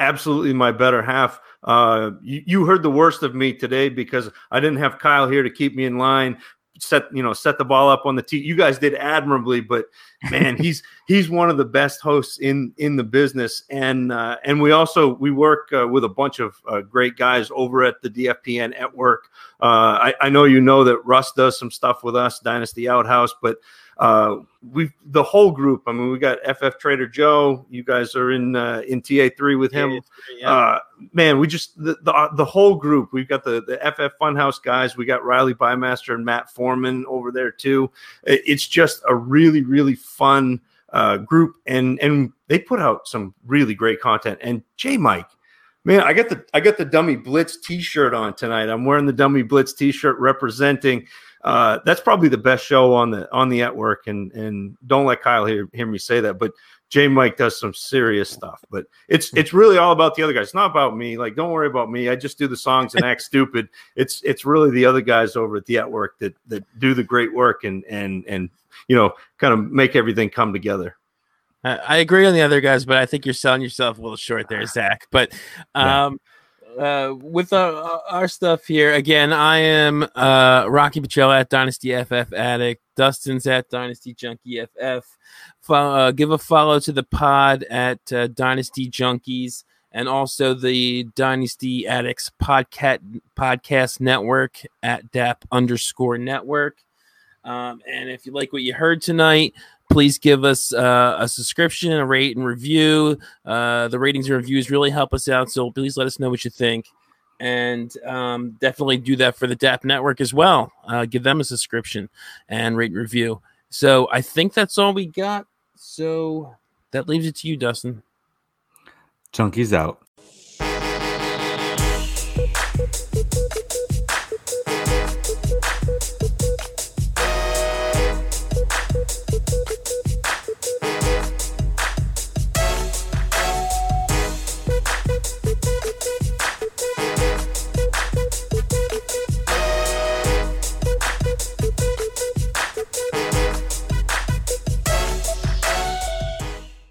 absolutely my better half. Uh, you, you, heard the worst of me today because I didn't have Kyle here to keep me in line set you know set the ball up on the tee. You guys did admirably, but man, he's he's one of the best hosts in in the business, and uh, and we also we work uh, with a bunch of uh, great guys over at the DFPN network. Uh, I, I know you know that Russ does some stuff with us, Dynasty Outhouse, but uh, we the whole group. I mean, we got FF Trader Joe. You guys are in uh, in TA three with him. Yeah. Uh, man, we just the, the, the whole group. We've got the the FF Funhouse guys. We got Riley Bymaster and Matt Foreman over there too. It's just a really really fun uh, group, and and they put out some really great content. And J Mike. Man, I got the I got the Dummy Blitz T-shirt on tonight. I'm wearing the Dummy Blitz T-shirt representing uh, that's probably the best show on the on the network. And and don't let Kyle hear hear me say that, but J Mike does some serious stuff. But it's it's really all about the other guys. It's not about me. Like, don't worry about me. I just do the songs and act stupid. It's it's really the other guys over at the network that that do the great work and and and you know kind of make everything come together. I agree on the other guys, but I think you're selling yourself a little short there, Zach. But um, yeah uh, with our, our, stuff here again, I am uh, Rocky Petrella at Dynasty FF Addict. Dustin's at Dynasty Junkie FF. Follow, uh, give a follow to the pod at uh, Dynasty Junkies and also the Dynasty Addicts podcast podcast network at DAP underscore network. Um, and if you like what you heard tonight, please give us uh, a subscription, a rate and review. Uh, the ratings and reviews really help us out. So please let us know what you think. And um, definitely do that for the DAP network as well. Uh, give them a subscription and rate and review. So I think that's all we got. So that leaves it to you, Dustin. Chunky's out.